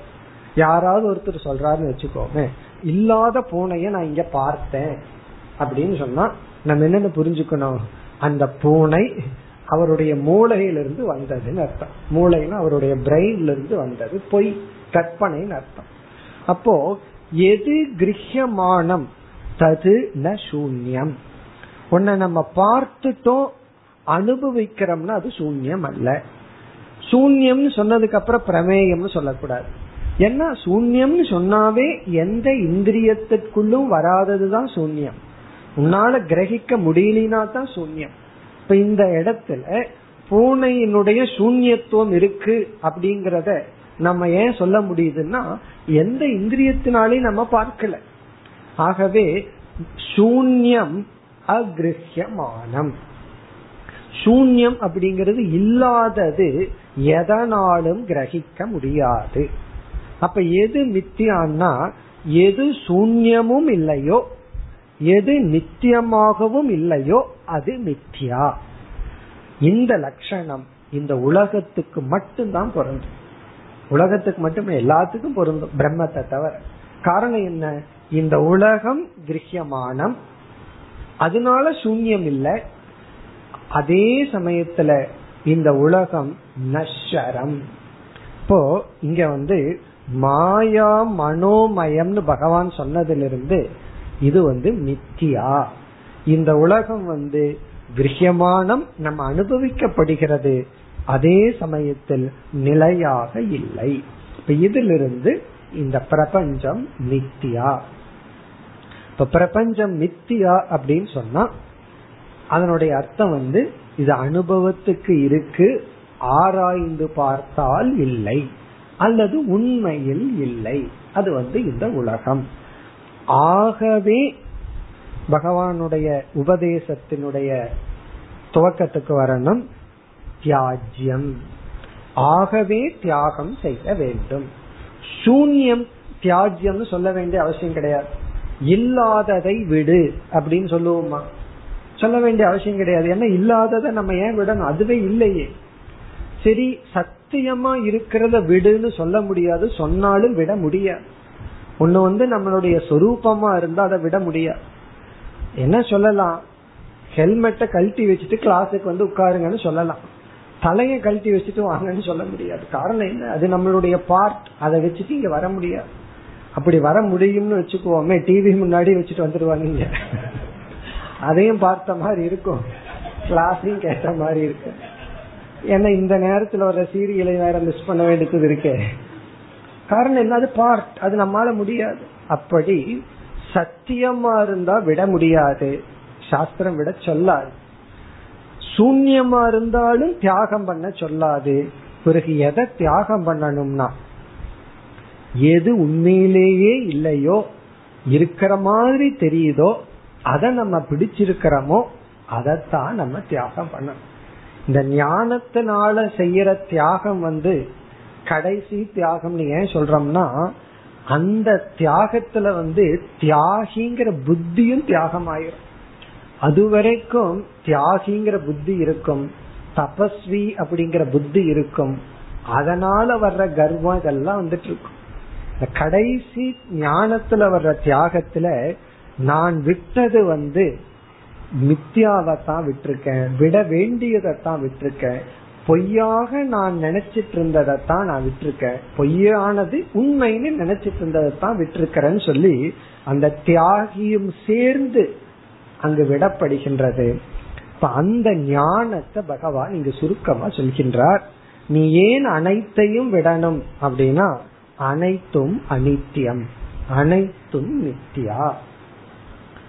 யாராவது ஒருத்தர் சொல்றாருன்னு வச்சுக்கோங்க இல்லாத பூனைய நான் இங்க பார்த்தேன். அப்படின்னு சொன்னா நம்ம என்னென்ன புரிஞ்சுக்கணும்? அந்த பூனை அவருடைய மூளையிலிருந்து வந்ததுன்னு அர்த்தம். மூளைன்னா அவருடைய பிரெயின்ல இருந்து வந்தது. பொய் கற்பனைன்னு அர்த்தம். அப்போ எது கிரகியமானம் தது ந சூன்யம். உன்னை நம்ம பார்த்துட்டோம் அனுபவிக்கிறோம்னா அது சூன்யம் அல்ல. சூன்யம்னு சொன்னதுக்கு அப்புறம் பிரமேயம்னு சொல்லக்கூடாது. ஏன்னா சூன்யம்னு சொன்னாவே எந்த இந்திரியத்திற்குள்ளும் வராததுதான் சூன்யம். உன்னால கிரகிக்க முடியலனா தான் சூன்யம். இப்ப இந்த இடத்துல பூனையினுடைய சூன்யத்துவம் இருக்கு அப்படிங்கறத நம்ம ஏன் சொல்ல முடியுதுன்னா எந்த இந்திரியத்தினாலையும் நம்ம பார்க்கல. ஆகவே சூன்யம் அகிருஹியமானம். சூன்யம் அப்படிங்கிறது இல்லாதது எதனாலும் கிரகிக்க முடியாது. அப்ப எது மித்தியான்னா எது சூன்யமும் இல்லையோ எது நித்தியமாகவும் இல்லையோ அது மித்தியா. இந்த லட்சணம் இந்த உலகத்துக்கு மட்டும்தான் பொருந்தும். உலகத்துக்கு மட்டும் எல்லாத்துக்கும் பொருந்தும் பிரம்மத்தை தவிர. காரணம் என்ன? இந்த உலகம் கிரகியமானம். அதனால சூன்யம் இல்லை. அதே சமயத்துல இந்த உலகம் நஷரம் இப்போ இங்க வந்து மாயா மனோமயம்னு பகவான் சொன்னதிலிருந்து இது வந்து மித்தியா இந்த உலகம் வந்து கிரகியமானம் நம்ம அனுபவிக்கப்படுகிறது. அதே சமயத்தில் நிலையாக இல்லை. இப்ப இதிலிருந்து இந்த பிரபஞ்சம் மித்தியா இப்ப பிரபஞ்சம் மித்தியா அப்படின்னு சொன்னா அதனுடைய அர்த்தம் வந்து இது அனுபவத்துக்கு இருக்கு ஆராய்ந்து பார்த்தால் இல்லை. அல்லது உண்மையில் இல்லை. அது வந்து இந்த உலகம். ஆகவே பகவானுடைய உபதேசத்தினுடைய துவக்கத்துக்கு வரணும். தியாஜ்யம். ஆகவே தியாகம் செய்ய வேண்டும். சூன்யம் தியாஜ்யம்னு சொல்ல வேண்டிய அவசியம் கிடையாது. இல்லாததை விடு அப்படின்னு சொல்லுவோமா? சொல்ல வேண்டிய அவசியம் கிடையாது. ஏன்னா இல்லாததை நம்ம ஏன் விடணும்? அதுவே இல்லையே. சரி சத் சத்தியமா இருக்கிறத விடுன்னு சொல்ல முடியாது. சொன்னாலும் விட முடியாது. ஒண்ணு வந்து நம்மளுடைய சொரூபமா இருந்தா அதை விட முடியாது. என்ன சொல்லலாம்? ஹெல்மெட்டை கழட்டி வச்சுட்டு கிளாஸுக்கு வந்து உட்காருங்கன்னு சொல்லலாம். தலையை கழட்டி வச்சுட்டு வாங்கன்னு சொல்ல முடியாது. காரணம் என்ன? அது நம்மளுடைய பார்ட் அதை வச்சுட்டு இங்க வர முடியாது. அப்படி வர முடியும்னு வச்சுக்குவோமே டிவி முன்னாடி வச்சுட்டு வந்துடுவாங்க அதையும் பார்த்த மாதிரி இருக்கும். கிளாஸையும் கேட்ட மாதிரி இருக்கு ஏன்னா இந்த நேரத்துல வர சீரியலை வேற மிஸ் பண்ண வேண்டியது இருக்கே. காரணம் என்னது பார்ட் அது நம்மால முடியாது. அப்படி சத்தியமா இருந்தா விட முடியாது. சாஸ்திரம் விட சொல்லாது. சூன்யமா இருந்தாலும் தியாகம் பண்ண சொல்லாது. பிறகு எதை தியாகம் பண்ணணும்னா? எது உண்மையிலேயே இல்லையோ இருக்கிற மாதிரி தெரியுதோ அதை நம்ம பிடிச்சிருக்கிறோமோ அதைத்தான் நம்ம தியாகம் பண்ணணும். இந்த ஞானத்தினால செய்யற தியாகம் வந்து கடைசி தியாகம்னு ஏன் சொல்றோம்னா அந்த தியாகத்துல வந்து தியாகிங்கிற புத்தியும் தியாகம் ஆயிரும் அது வரைக்கும் தியாகிங்கிற புத்தி இருக்கும் தபஸ்வி அப்படிங்கிற புத்தி இருக்கும். அதனால வர்ற கர்வம் இதெல்லாம் வந்துட்டு இருக்கும் இந்த கடைசி ஞானத்துல வர்ற தியாகத்துல நான் விட்டது வந்து மித்தியாவத்தான் விட்டுருக்கேன். விட வேண்டியதைத்தான் விட்டுருக்கேன். பொய்யாக நான் நினைச்சிட்டு இருந்ததைத்தான் நான் விட்டுருக்கேன். பொய்யானது உண்மைன்னு நினைச்சிட்டு இருந்ததைத்தான் விட்டுருக்கிறேன்னு சொல்லி அந்த தியாகியும் சேர்ந்து அங்கு விடப்படுகின்றது. இப்ப அந்த ஞானத்தை பகவான் இங்கு சுருக்கமா சொல்கின்றார். நீ ஏன் அனைத்தையும் விடணும் அப்படின்னா அனைத்தும் அனித்தியம். அனைத்தும் நித்தியா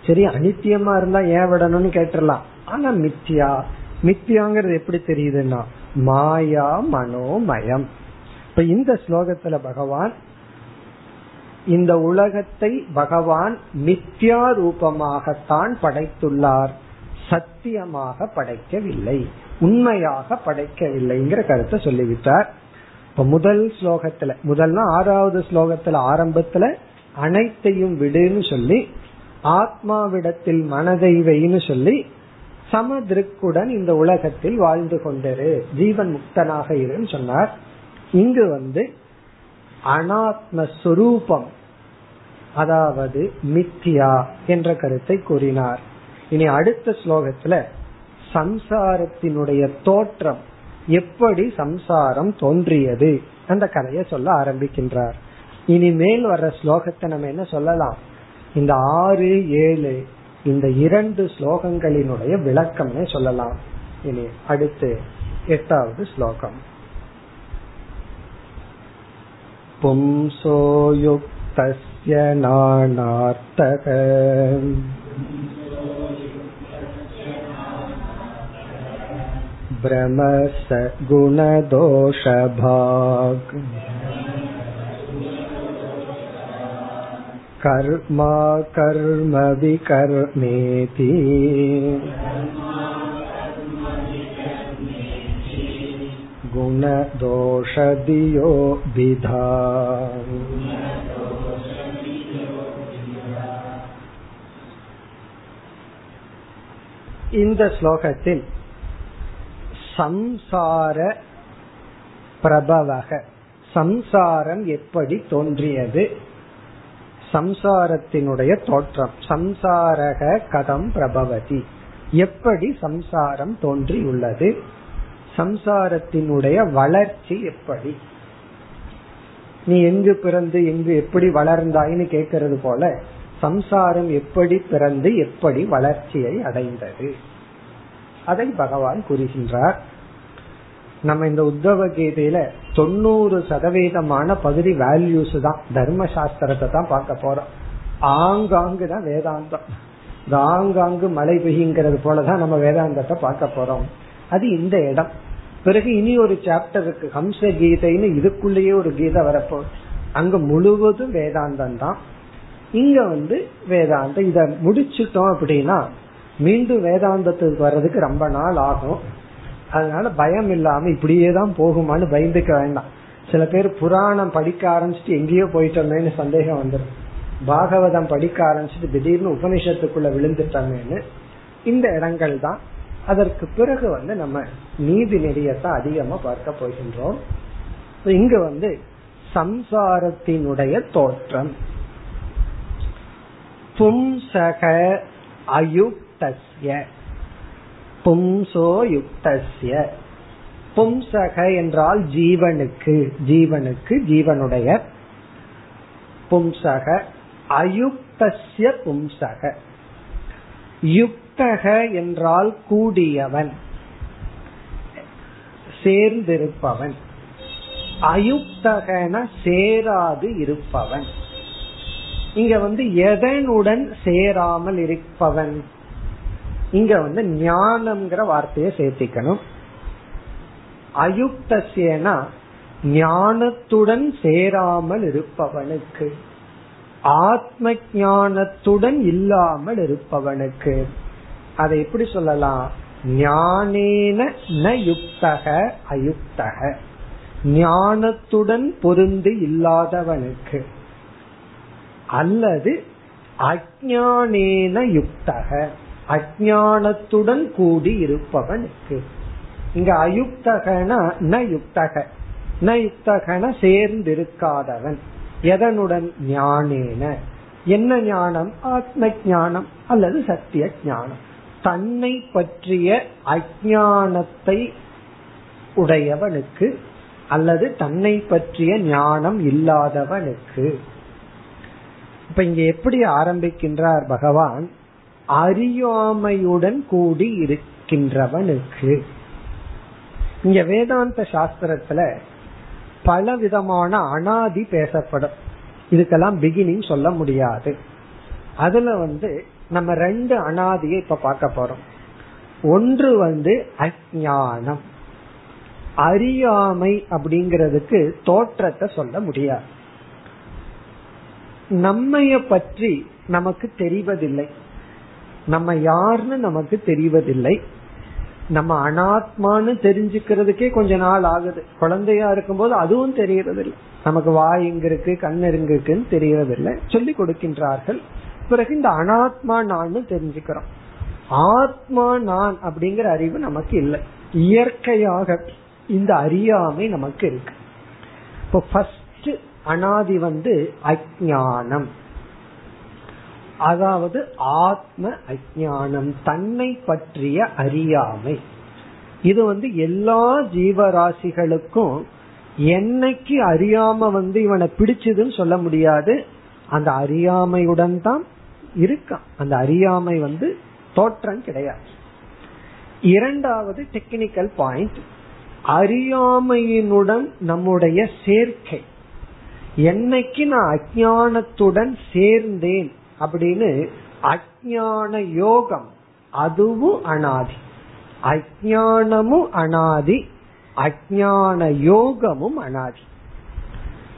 சரி அனித்தியமா இருந்தா ஏன் விடணும்னு கேட்டுடலாம். ஆனா மித்தியா மித்தியாங்கிறது எப்படி தெரியுதுன்னா மாயா மனோமயம். இப்ப இந்த ஸ்லோகத்துல பகவான் இந்த உலகத்தை பகவான் மித்யா ரூபமாகத்தான் படைத்துள்ளார். சத்தியமாக படைக்கவில்லை. உண்மையாக படைக்கவில்லைங்கிற கருத்தை சொல்லிவிட்டார். இப்ப முதல் ஸ்லோகத்துல முதல்ல ஆறாவது ஸ்லோகத்துல ஆரம்பத்துல அனைத்தையும் விடுன்னு சொல்லி ஆத்மாவிடத்தில் மனதை வைன்னு சொல்லி சமதிருக்குடன் இந்த உலகத்தில் வாழ்ந்து கொண்டிரு. ஜீவன் முக்தனாக இருன்னு சொன்னார். இங்கு வந்து அனாத்மஸ்வரூபம் அதாவது மித்தியா என்ற கருத்தை கூறினார். இனி அடுத்த ஸ்லோகத்துல சம்சாரத்தினுடைய தோற்றம் எப்படி சம்சாரம் தோன்றியது அந்த கதையை சொல்ல ஆரம்பிக்கின்றார். இனிமேல் வர்ற ஸ்லோகத்தை நம்ம என்ன சொல்லலாம்? இந்த ஆறு ஏழு இந்த இரண்டு ஸ்லோகங்களினுடைய விளக்கம்னே சொல்லலாம் இனி அடுத்து எட்டாவது ஸ்லோகம் पुंसो युक्तस्य नानार्थक कर्मा कर्म विकर्मेति गुणदोषदियो विधा இந்த ஸ்லோகத்தில் சம்சார பிரபவக சம்சாரம் எப்படி தோன்றியது சம்சாரத்தினுடைய தோற்றம். சம்சாரக கதம் பிரபவதி. எப்படி சம்சாரம் தோன்றியுள்ளது? சம்சாரத்தினுடைய வளர்ச்சி எப்படி? நீ எங்கு பிறந்து எங்கு எப்படி வளர்ந்தாயின்னு கேட்கறது போல சம்சாரம் எப்படி பிறந்து எப்படி வளர்ச்சியை அடைந்தது? அதை பகவான் கூறுகின்றார். நம்ம இந்த உத்தவ கீதையில தொண்ணூறு சதவீதமான பகுதி வேல்யூஸ் தான். தர்ம சாஸ்திரத்தை தான் பார்க்க போறோம். ஆங்காங்கு தான் வேதாந்தம். இந்த ஆங்காங்கு மழை பெய்யுங்கிறது போலதான் நம்ம வேதாந்தத்தை பார்க்க போறோம். அது இந்த இடம். பிறகு இனி ஒரு சாப்டர் இருக்கு. ஹம்ச கீதைன்னு இதுக்குள்ளேயே ஒரு கீதை வரப்போ அங்க முழுவதும் வேதாந்தம் தான். இங்க வந்து வேதாந்தம். இத முடிச்சுட்டோம் அப்படின்னா மீண்டும் வேதாந்தத்துக்கு வர்றதுக்கு ரொம்ப நாள் ஆகும். அதனால பயம் இல்லாம இப்படியே தான் போகுமான்னு பயந்துக்க வேண்டாம். சில பேர் புராணம் படிக்க ஆரம்பிச்சுட்டு எங்கேயோ போயிட்டோமேனு சந்தேகம் வந்துடும் பாகவதம் படிக்க ஆரம்பிச்சுட்டு திடீர்னு உபனிஷத்துக்குள்ள விழுந்துட்டோமேனு இந்த இடங்கள் தான். அதற்கு பிறகு வந்து நம்ம நீதி நெறியத்தான் அதிகமா பார்க்க போகின்றோம். இங்க வந்து சம்சாரத்தினுடைய தோற்றம். பும்சக அயுக்தஸ்ய. பும்சோ யுக்தஸ்ய பும்சக என்றால் ஜீவனுக்கு ஜீவனுக்கு ஜீவனுடைய பும்சக. அயுக்தஸ்ய பும்சக. யுக்தக என்றால் கூடியவன் சேர்ந்திருப்பவன். அயுக்தகன சேராது இருப்பவன். இங்க வந்து எதனுடன் சேராமல் இருப்பவன்? இங்க வந்து ஞானம்ங்கிற வார்த்தையை சேர்த்திக்கணும். அயுக்தசியனா ஞானத்துடன் சேராமல் இருப்பவனுக்கு. ஆத்ம ஞானத்துடன் இல்லாமல் இருப்பவனுக்கு. அதை எப்படி சொல்லலாம்? ஞானேன ந யுக்தக அயுக்தக. ஞானத்துடன் பொருந்து இல்லாதவனுக்கு. அல்லது அஜானேன யுக்தக. அஜானத்துடன் கூடி இருப்பவனுக்கு. இங்க அயுக்தகன ந யுக்தக ந யுக்தகன சேர்ந்திருக்காதவன். எதனுடன்? ஞானேன. என்ன ஞானம்? ஆத்ம ஞானம் அல்லது சத்திய ஞானம் தன்னை பற்றிய அஜானத்தை உடையவனுக்கு அல்லது தன்னை பற்றிய ஞானம் இல்லாதவனுக்கு. இப்ப இங்க எப்படி ஆரம்பிக்கின்றார் பகவான்? அறியாமையுடன் கூடி இருக்கின்றவனுக்கு. இங்க வேதாந்த சாஸ்திரத்துல பல விதமான அனாதி பேசப்படும். இதுக்கெல்லாம் பிகினிங் சொல்ல முடியாது. அதுல வந்து நம்ம ரெண்டு அனாதியை இப்ப பார்க்க போறோம். ஒன்று வந்து அஜானம் அறியாமை அப்படிங்கிறதுக்கு தோற்றத்தை சொல்ல முடியாது. நம்மைய பற்றி நமக்கு தெரிவதில்லை. நம்ம யாருன்னு நமக்கு தெரிவதில்லை. நம்ம அனாத்மான்னு தெரிஞ்சுக்கிறதுக்கே கொஞ்ச நாள் ஆகுது. குழந்தையா இருக்கும்போது அதுவும் தெரியறதில்லை நமக்கு வாய் இங்க இருக்கு கண் இங்க இருக்குன்னு தெரியறதில்லை சொல்லி கொடுக்கின்றார்கள். பிறகு இந்த அனாத்மா நான் தெரிஞ்சுக்கிறோம். ஆத்மா நான் அப்படிங்கிற அறிவு நமக்கு இல்லை. இயற்கையாக இந்த அறியாமை நமக்கு இருக்கு. இப்போ ஃபர்ஸ்ட் அனாதி வந்து அஜானம் அதாவது ஆத்ம அஜானம் தன்னை பற்றிய அறியாமை. இது வந்து எல்லா ஜீவராசிகளுக்கும் என்னைக்கு அறியாம வந்து இவனை பிடிச்சதுன்னு சொல்ல முடியாது. அந்த அறியாமையுடன் தான் இருக்கான். அந்த அறியாமை வந்து தோற்றம் கிடையாது. இரண்டாவது டெக்னிக்கல் பாயிண்ட் அறியாமையினுடன் நம்முடைய சேர்க்கை. என்னைக்கு நான் அஜானத்துடன் சேர்ந்தேன் அப்படின்னு அஜான யோகம் அதுவும் அனாதி. அஜானமும் அனாதி அஜான யோகமும் அனாதி.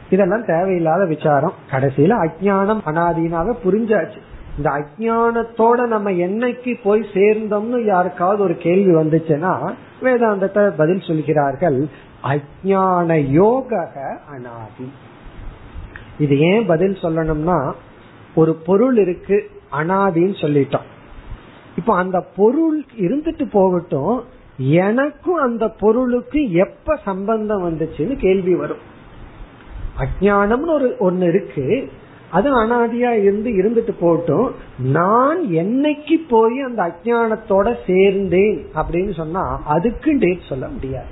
இதெல்லாம் தேவையில்லாத விசாரம். கடைசியில அஜானம் அனாதினாக புரிஞ்சாச்சு. இந்த அஜானத்தோட நம்ம என்னைக்கு போய் சேர்ந்தோம்னு யாருக்காவது ஒரு கேள்வி வந்துச்சுன்னா வேதாந்தத்தை பதில் சொல்கிறார்கள் அஜான யோக அனாதி. இது ஏன் பதில் சொல்லணும்னா ஒரு பொருள் இருக்கு அனாதின்னு சொல்லிட்டோம். இப்போ அந்த பொருள் இருந்துட்டு போகட்டும் எனக்கும் அந்த பொருளுக்கு எப்ப சம்பந்தம் வந்துச்சுன்னு கேள்வி வரும். அஜானம்னு ஒரு ஒன்னு இருக்கு அது அனாதியா இருந்து இருந்துட்டு போட்டும் நான் என்னைக்கு போய் அந்த அஜானத்தோட சேர்ந்தேன் அப்படின்னு சொன்னா அதுக்கு டேட் சொல்ல முடியாது.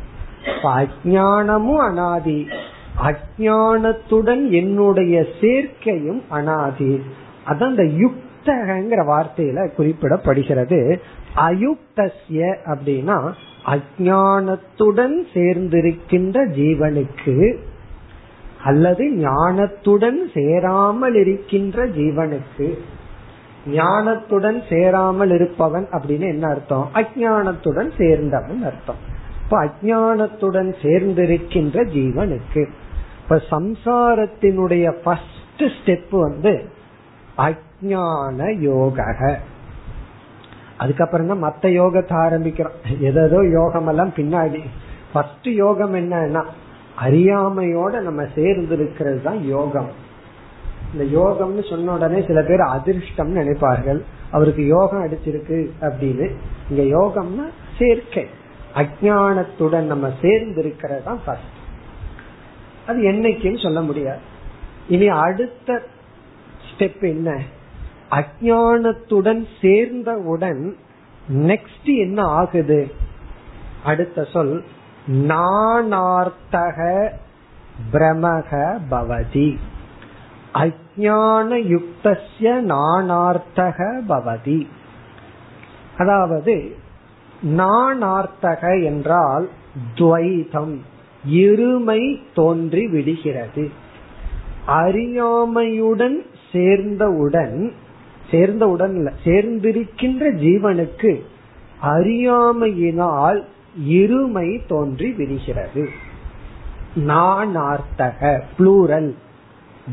அஜானமும் அனாதி அஜானத்துடன் என்னுடைய சேர்க்கையும் அனாதி. அதான் அந்த யுக்தகங்கிற வார்த்தையில குறிப்பிடப்படுகிறது. அயுக்தசிய அப்படின்னா அஜானத்துடன் சேர்ந்திருக்கின்ற ஜீவனுக்கு அல்லது ஞானத்துடன் சேராமல் இருக்கின்ற ஜீவனுக்கு. ஞானத்துடன் சேராமல் இருப்பவன் அப்படின்னு என்ன அர்த்தம்? அஜானத்துடன் சேர்ந்தவன் அர்த்தம். இப்ப அஜானத்துடன் சேர்ந்திருக்கின்ற ஜீவனுக்கு. இப்ப சம்சாரத்தினுடைய ஃபர்ஸ்ட் ஸ்டெப் வந்து அஜான யோக அதுக்கப்புறம் தான் மத்த யோகத்தை ஆரம்பிக்கிறோம். எதோ யோகம் எல்லாம் பின்னாடி. ஃபர்ஸ்ட் யோகம் என்னன்னா அறியாமையோட நம்ம சேர்ந்து இருக்கிறது தான் யோகம். இந்த யோகம்னு சொன்ன உடனே சில பேர் அதிர்ஷ்டம் நினைப்பார்கள். அவருக்கு யோகம் அடிச்சிருக்கு அப்படின்னு. இங்க யோகம்னா சேர்க்கை. அஜானத்துடன் நம்ம சேர்ந்து இருக்கிறதா தான் ஃபர்ஸ்ட் அது என்னைக்குன்னு சொல்ல முடியாது. இனி அடுத்த ஸ்டெப் என்ன? அஜானத்துடன் சேர்ந்தவுடன் நெக்ஸ்ட் என்ன ஆகுது? அடுத்த சொல் நானார்த்தக பிரமக பவதி. அஜான யுக்தஸ்ய நானார்த்தக பவதி. அதாவது நானார்த்தக என்றால் துவைதம் இருமை தோன்றி விடுகிறது. அறியாமையுடன் சேர்ந்தவுடன் சேர்ந்தவுடன் இல்ல சேர்ந்திருக்கின்ற ஜீவனுக்கு அறியாமையினால் இருமை தோன்றி விடுகிறது. நானார்த்தக புளூரல்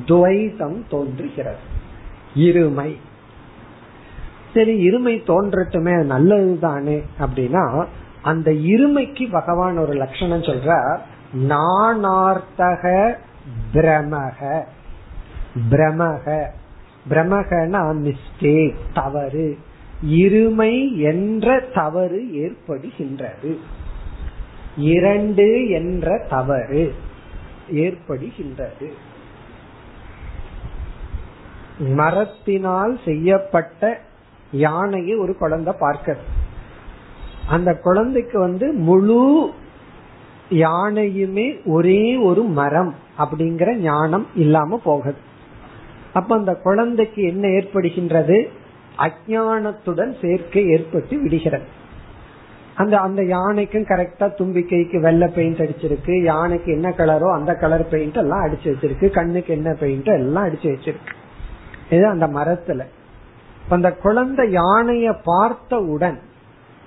துவைதம் தோன்றுகிறது. இருமை. சரி இருமை தோன்றட்டுமே நல்லதுதானே அப்படின்னா அந்த இருமைக்கு பகவான் ஒரு லட்சணம் சொல்ற நானார்த்தக பிரமக. பிரமக. பிரமகனா மிஸ்டேக் தவறு. இருமை என்ற தவறு ஏற்படுகின்றது. இரண்டு என்ற தவறு ஏற்படுகின்றது. மரத்தினால் செய்யப்பட்ட யானையை ஒரு குழந்தை பார்க்க. அந்த குழந்தைக்கு வந்து முழு யானையுமே ஒரே ஒரு மரம் அப்படிங்கிற ஞானம் இல்லாம போகுது. அப்ப அந்த குழந்தைக்கு என்ன ஏற்படுகின்றது? அஜானத்துடன் சேர்க்கை ஏற்பட்டு விடுகிறது. அந்த அந்த யானைக்கும் கரெக்டா தும்பிக்கைக்கு வெள்ளை பெயிண்ட் அடிச்சிருக்கு. யானைக்கு என்ன கலரோ அந்த கலர் பெயிண்ட் எல்லாம் அடிச்சு வச்சிருக்கு. கண்ணுக்கு என்ன பெயிண்ட் எல்லாம் அடிச்சு வச்சிருக்கு. இது அந்த மரத்துல. அந்த குழந்தை யானைய பார்த்தவுடன்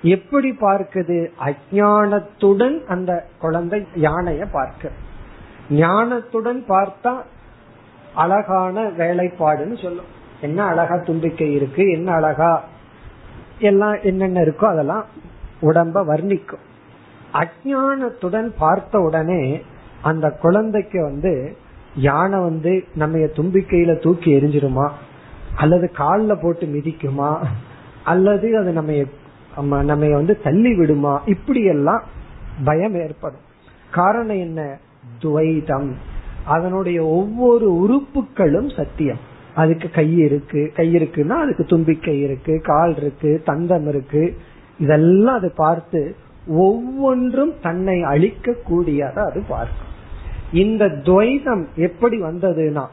எப்படி பார்க்குது? அஜானத்துடன் அந்த குழந்தை யானைய பார்க்க. ஞானத்துடன் பார்த்தா அழகான வேலைப்பாடுன்னு சொல்லும். என்ன அழகா தும்பிக்கை இருக்கு? என்ன அழகா எல்லாம் என்னென்ன இருக்கோ அதெல்லாம் உடம்ப வர்ணிக்கும். அஜானத்துடன் பார்த்த உடனே அந்த குழந்தைக்கு வந்து யானை வந்து நம்ம தும்பிக்கையில தூக்கி எரிஞ்சிருமா? அல்லது காலில் போட்டு மிதிக்குமா? அல்லது அது நம்ம நம்ம வந்து தள்ளி விடுமா? இப்படி எல்லாம் பயம் ஏற்படும். காரணம் என்ன? துவைதம். அதனுடைய ஒவ்வொரு உறுப்புகளும் சத்தியம். அதுக்கு கை இருக்கு கை இருக்குன்னா அதுக்கு தும்பிக்கை இருக்கு கால் இருக்கு தந்தம் இருக்கு. இதெல்லாம் அது பார்த்து ஒவ்வொன்றும் தன்னை அழிக்க கூடியதை அது பார்க்கும். இந்த துவைதம் எப்படி வந்ததுன்னா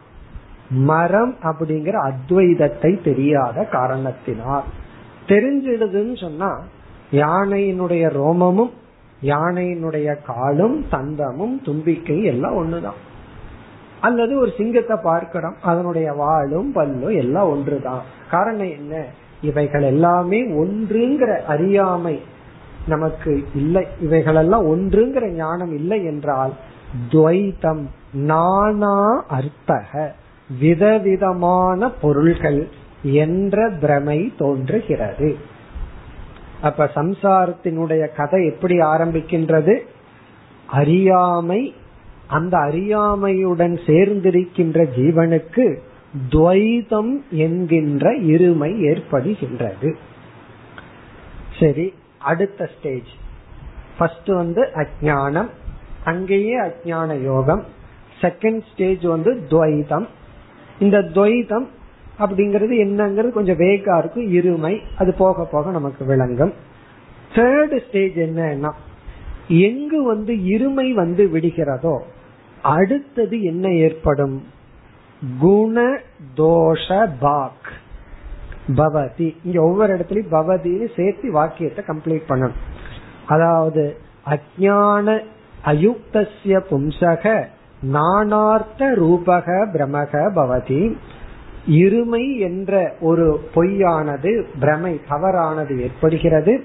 மரம் அப்படிங்கிற அத்வைதத்தை தெரியாத காரணத்தினால். தெரிஞ்சிடுதுன்னு சொன்னா யானையினுடைய ரோமமும் யானையினுடைய காலும் தந்தமும் தும்பிக்கை எல்லாம் ஒண்ணுதான். அல்லது ஒரு சிங்கத்தை பார்க்கிறோம் அதனுடைய வாழும் பல்லும் எல்லாம் ஒன்றுதான். காரணம் என்ன? இவைகள் எல்லாமே ஒன்றுங்கிற அறியாமை நமக்கு இல்லை. இவைகளெல்லாம் ஒன்றுங்கிற ஞானம் இல்லை என்றால் துவைத்தம் நானா அர்த்தக. விதவிதமான பொருள்கள் என்ற பிரமை தோன்றுகிறது. அப்ப சம்சாரத்தினுடைய கதை எப்படி ஆரம்பிக்கின்றது? அறியாமை அந்த அறியாமையுடன் சேர்ந்திருக்கின்ற ஜீவனுக்கு துவைதம் என்கின்ற இருமை ஏற்படுகின்றது. சரி அடுத்த ஸ்டேஜ் ஃபர்ஸ்ட் வந்து அஜானம் அங்கேயே அஜான யோகம். செகண்ட் ஸ்டேஜ் வந்து துவைதம். இந்த துவைதம் அப்படிங்கிறது என்னங்கிறது கொஞ்சம் வேகா இருக்கும் இருமை. அது போக போக நமக்கு விளங்கும். தேர்ட் ஸ்டேஜ் என்னன்னா எங்கு வந்து இருமை வந்து விடுகிறதோ அடுத்தது என்ன ஏற்படும்? குண தோஷ பாக். பவதி. இங்க ஒவ்வொரு இடத்துலயும் பவதின்னு சேர்த்து வாக்கியத்தை கம்ப்ளீட் பண்ணணும். அதாவது அஜான அயுக்தசிய பும்சக நானார்த்த ரூபக பிரமக பவதி. இருமை என்ற ஒரு பொய்யானது பிரமை தவறானது ஏற்படுகிறது.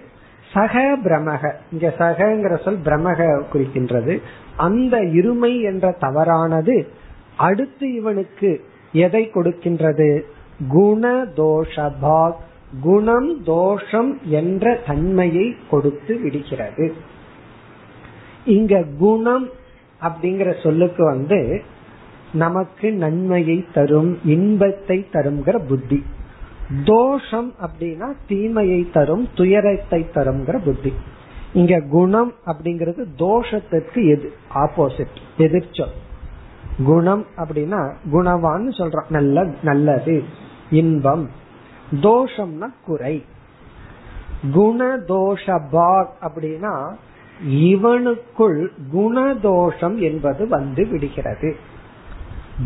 சக பிரமக இங்க சகங்கிற சொல் பிரமக குறிக்கின்றது. அந்த இருமை என்ற தவறானது அடுத்து இவனுக்கு எதை கொடுக்கின்றது? குண தோஷபாக் குணம் தோஷம் என்ற தன்மையை கொடுத்து விடுகிறது. இங்க குணம் அப்படிங்கிற சொல்லுக்கு வந்து நமக்கு நன்மையை தரும் இன்பத்தை தருங்கிற புத்தி. தோஷம் அப்படின்னா தீமையை தரும் துயரத்தை தருங்கிற புத்தி. இங்க குணம் அப்படிங்கிறது தோஷத்திற்கு எது ஆப்போசிட் எதிர்ச்சொல். குணம் அப்படின்னா குணவான்னு சொல்றோம். நல்ல நல்லது இன்பம். தோஷம்னா குறை. குண தோஷ பாக் அப்படின்னா இவனுக்குள் குணதோஷம் என்பது வந்து விடுகிறது.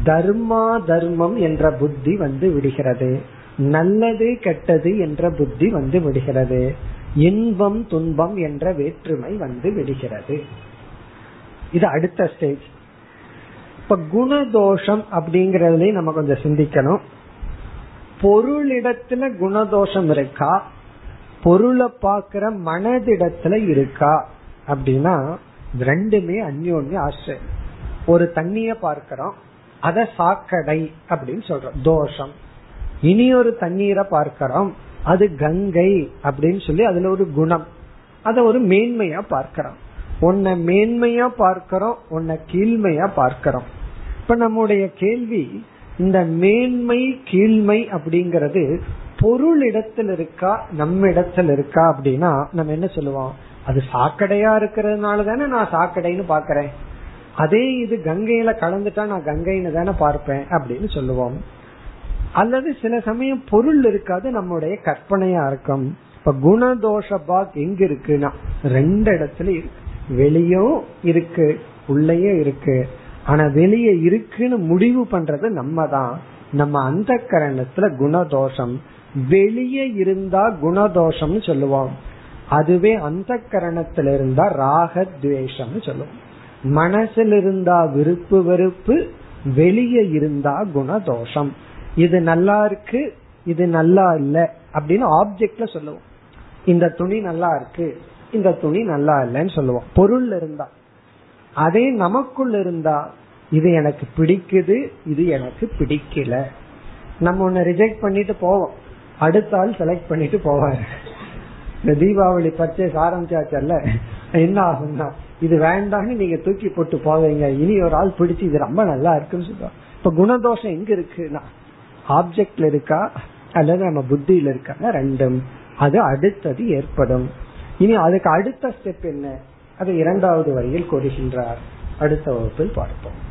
தர்மா தர்மம் என்ற புத்தி வந்து விடுகிறது. நல்லது கெட்டது என்ற புத்தி வந்து விடுகிறது. இன்பம் துன்பம் என்ற வேற்றுமை வந்து விடுகிறது. இது அடுத்த ஸ்டேஜ் இப்ப குணதோஷம் அப்படிங்கறதுலயும் நம்ம கொஞ்சம் சிந்திக்கணும். பொருளிடத்துல குணதோஷம் இருக்கா? பொருளை பாக்குற மனதிடத்துல இருக்கா? அப்படின்னா ரெண்டுமே அந்யோன்ய ஆசிரியம். ஒரு தண்ணிய பார்க்கிறோம் அத சாக்கடை அப்படின்னு சொல்றோம் தோஷம். இனி ஒரு தண்ணீரை பார்க்கிறோம் அது கங்கை அப்படின்னு சொல்லி அதுல ஒரு குணம். அத ஒரு மேன்மையா பார்க்கிறோம். உன்னை மேன்மையா பார்க்கிறோம் உன்னை கீழ்மையா பார்க்கிறோம். இப்ப நம்முடைய கேள்வி இந்த மேன்மை கீழ்மை அப்படிங்கறது பொருள் இருக்கா நம்ம இடத்துல இருக்கா அப்படின்னா நம்ம என்ன சொல்லுவோம்? அது சாக்கடையா இருக்கிறதுனால தானே நான் சாக்கடைன்னு பாக்கிறேன் அதே இது கங்கையில கலந்துட்டா நான் கங்கைன்னு தானே பார்ப்பேன் அப்படின்னு சொல்லுவோம். அல்லது சில சமயம் பொருள் இருக்காது நம்முடைய கற்பனையா இருக்கும். இப்ப குணதோஷ பாக் எங்க இருக்குன்னா ரெண்டு இடத்துல இருக்கு. வெளியும் இருக்கு உள்ளயும் இருக்கு. ஆனா வெளியே இருக்குன்னு முடிவு பண்றது நம்ம தான் நம்ம அந்த கரணத்துல குணதோஷம். வெளியே இருந்தா குணதோஷம்னு சொல்லுவோம். அதுவே அந்த கரணத்தில் இருந்தா ராகத்வேஷம் சொல்லுவோம் மனசில் இருந்தா விருப்பு வெறுப்பு வெளியே இருந்தா குணதோஷம். இது நல்லா இருக்கு இது நல்லா இல்ல அப்படின்னு ஆப்ஜெக்ட்ல சொல்லுவோம். இந்த துணி நல்லா இருக்கு இந்த துணி நல்லா இல்லைன்னு சொல்லுவோம். பொருள் இருந்தா. அதே நமக்குள் இருந்தா இது எனக்கு பிடிக்குது இது எனக்கு பிடிக்கல. நம்ம ஒன்னு ரிஜெக்ட் பண்ணிட்டு போவோம். அடுத்த ஆள் செலக்ட் பண்ணிட்டு போவாரு. இந்த தீபாவளி பர்ச்சேஸ் ஆரம்பிச்சாச்சல்ல? என்ன ஆகும்னா இது வேண்டாம்னு நீங்க தூக்கி போட்டு போவீங்க. இனி ஒரு ஆள் பிடிச்சு இது ரொம்ப நல்லா இருக்குன்னு சொல்லுவாங்க. இப்ப குணதோஷம் எங்க இருக்குன்னா ஆப்ஜெக்ட்ல இருக்கா? அல்லது நம்ம புத்தியில இருக்கா? ரெண்டும். அது அடுத்தது ஏற்படும். இனி அதுக்கு அடுத்த ஸ்டெப் என்ன? அது இரண்டாவது வரியில் கூறுகின்றார். அடுத்த வகுப்பில் பார்ப்போம்.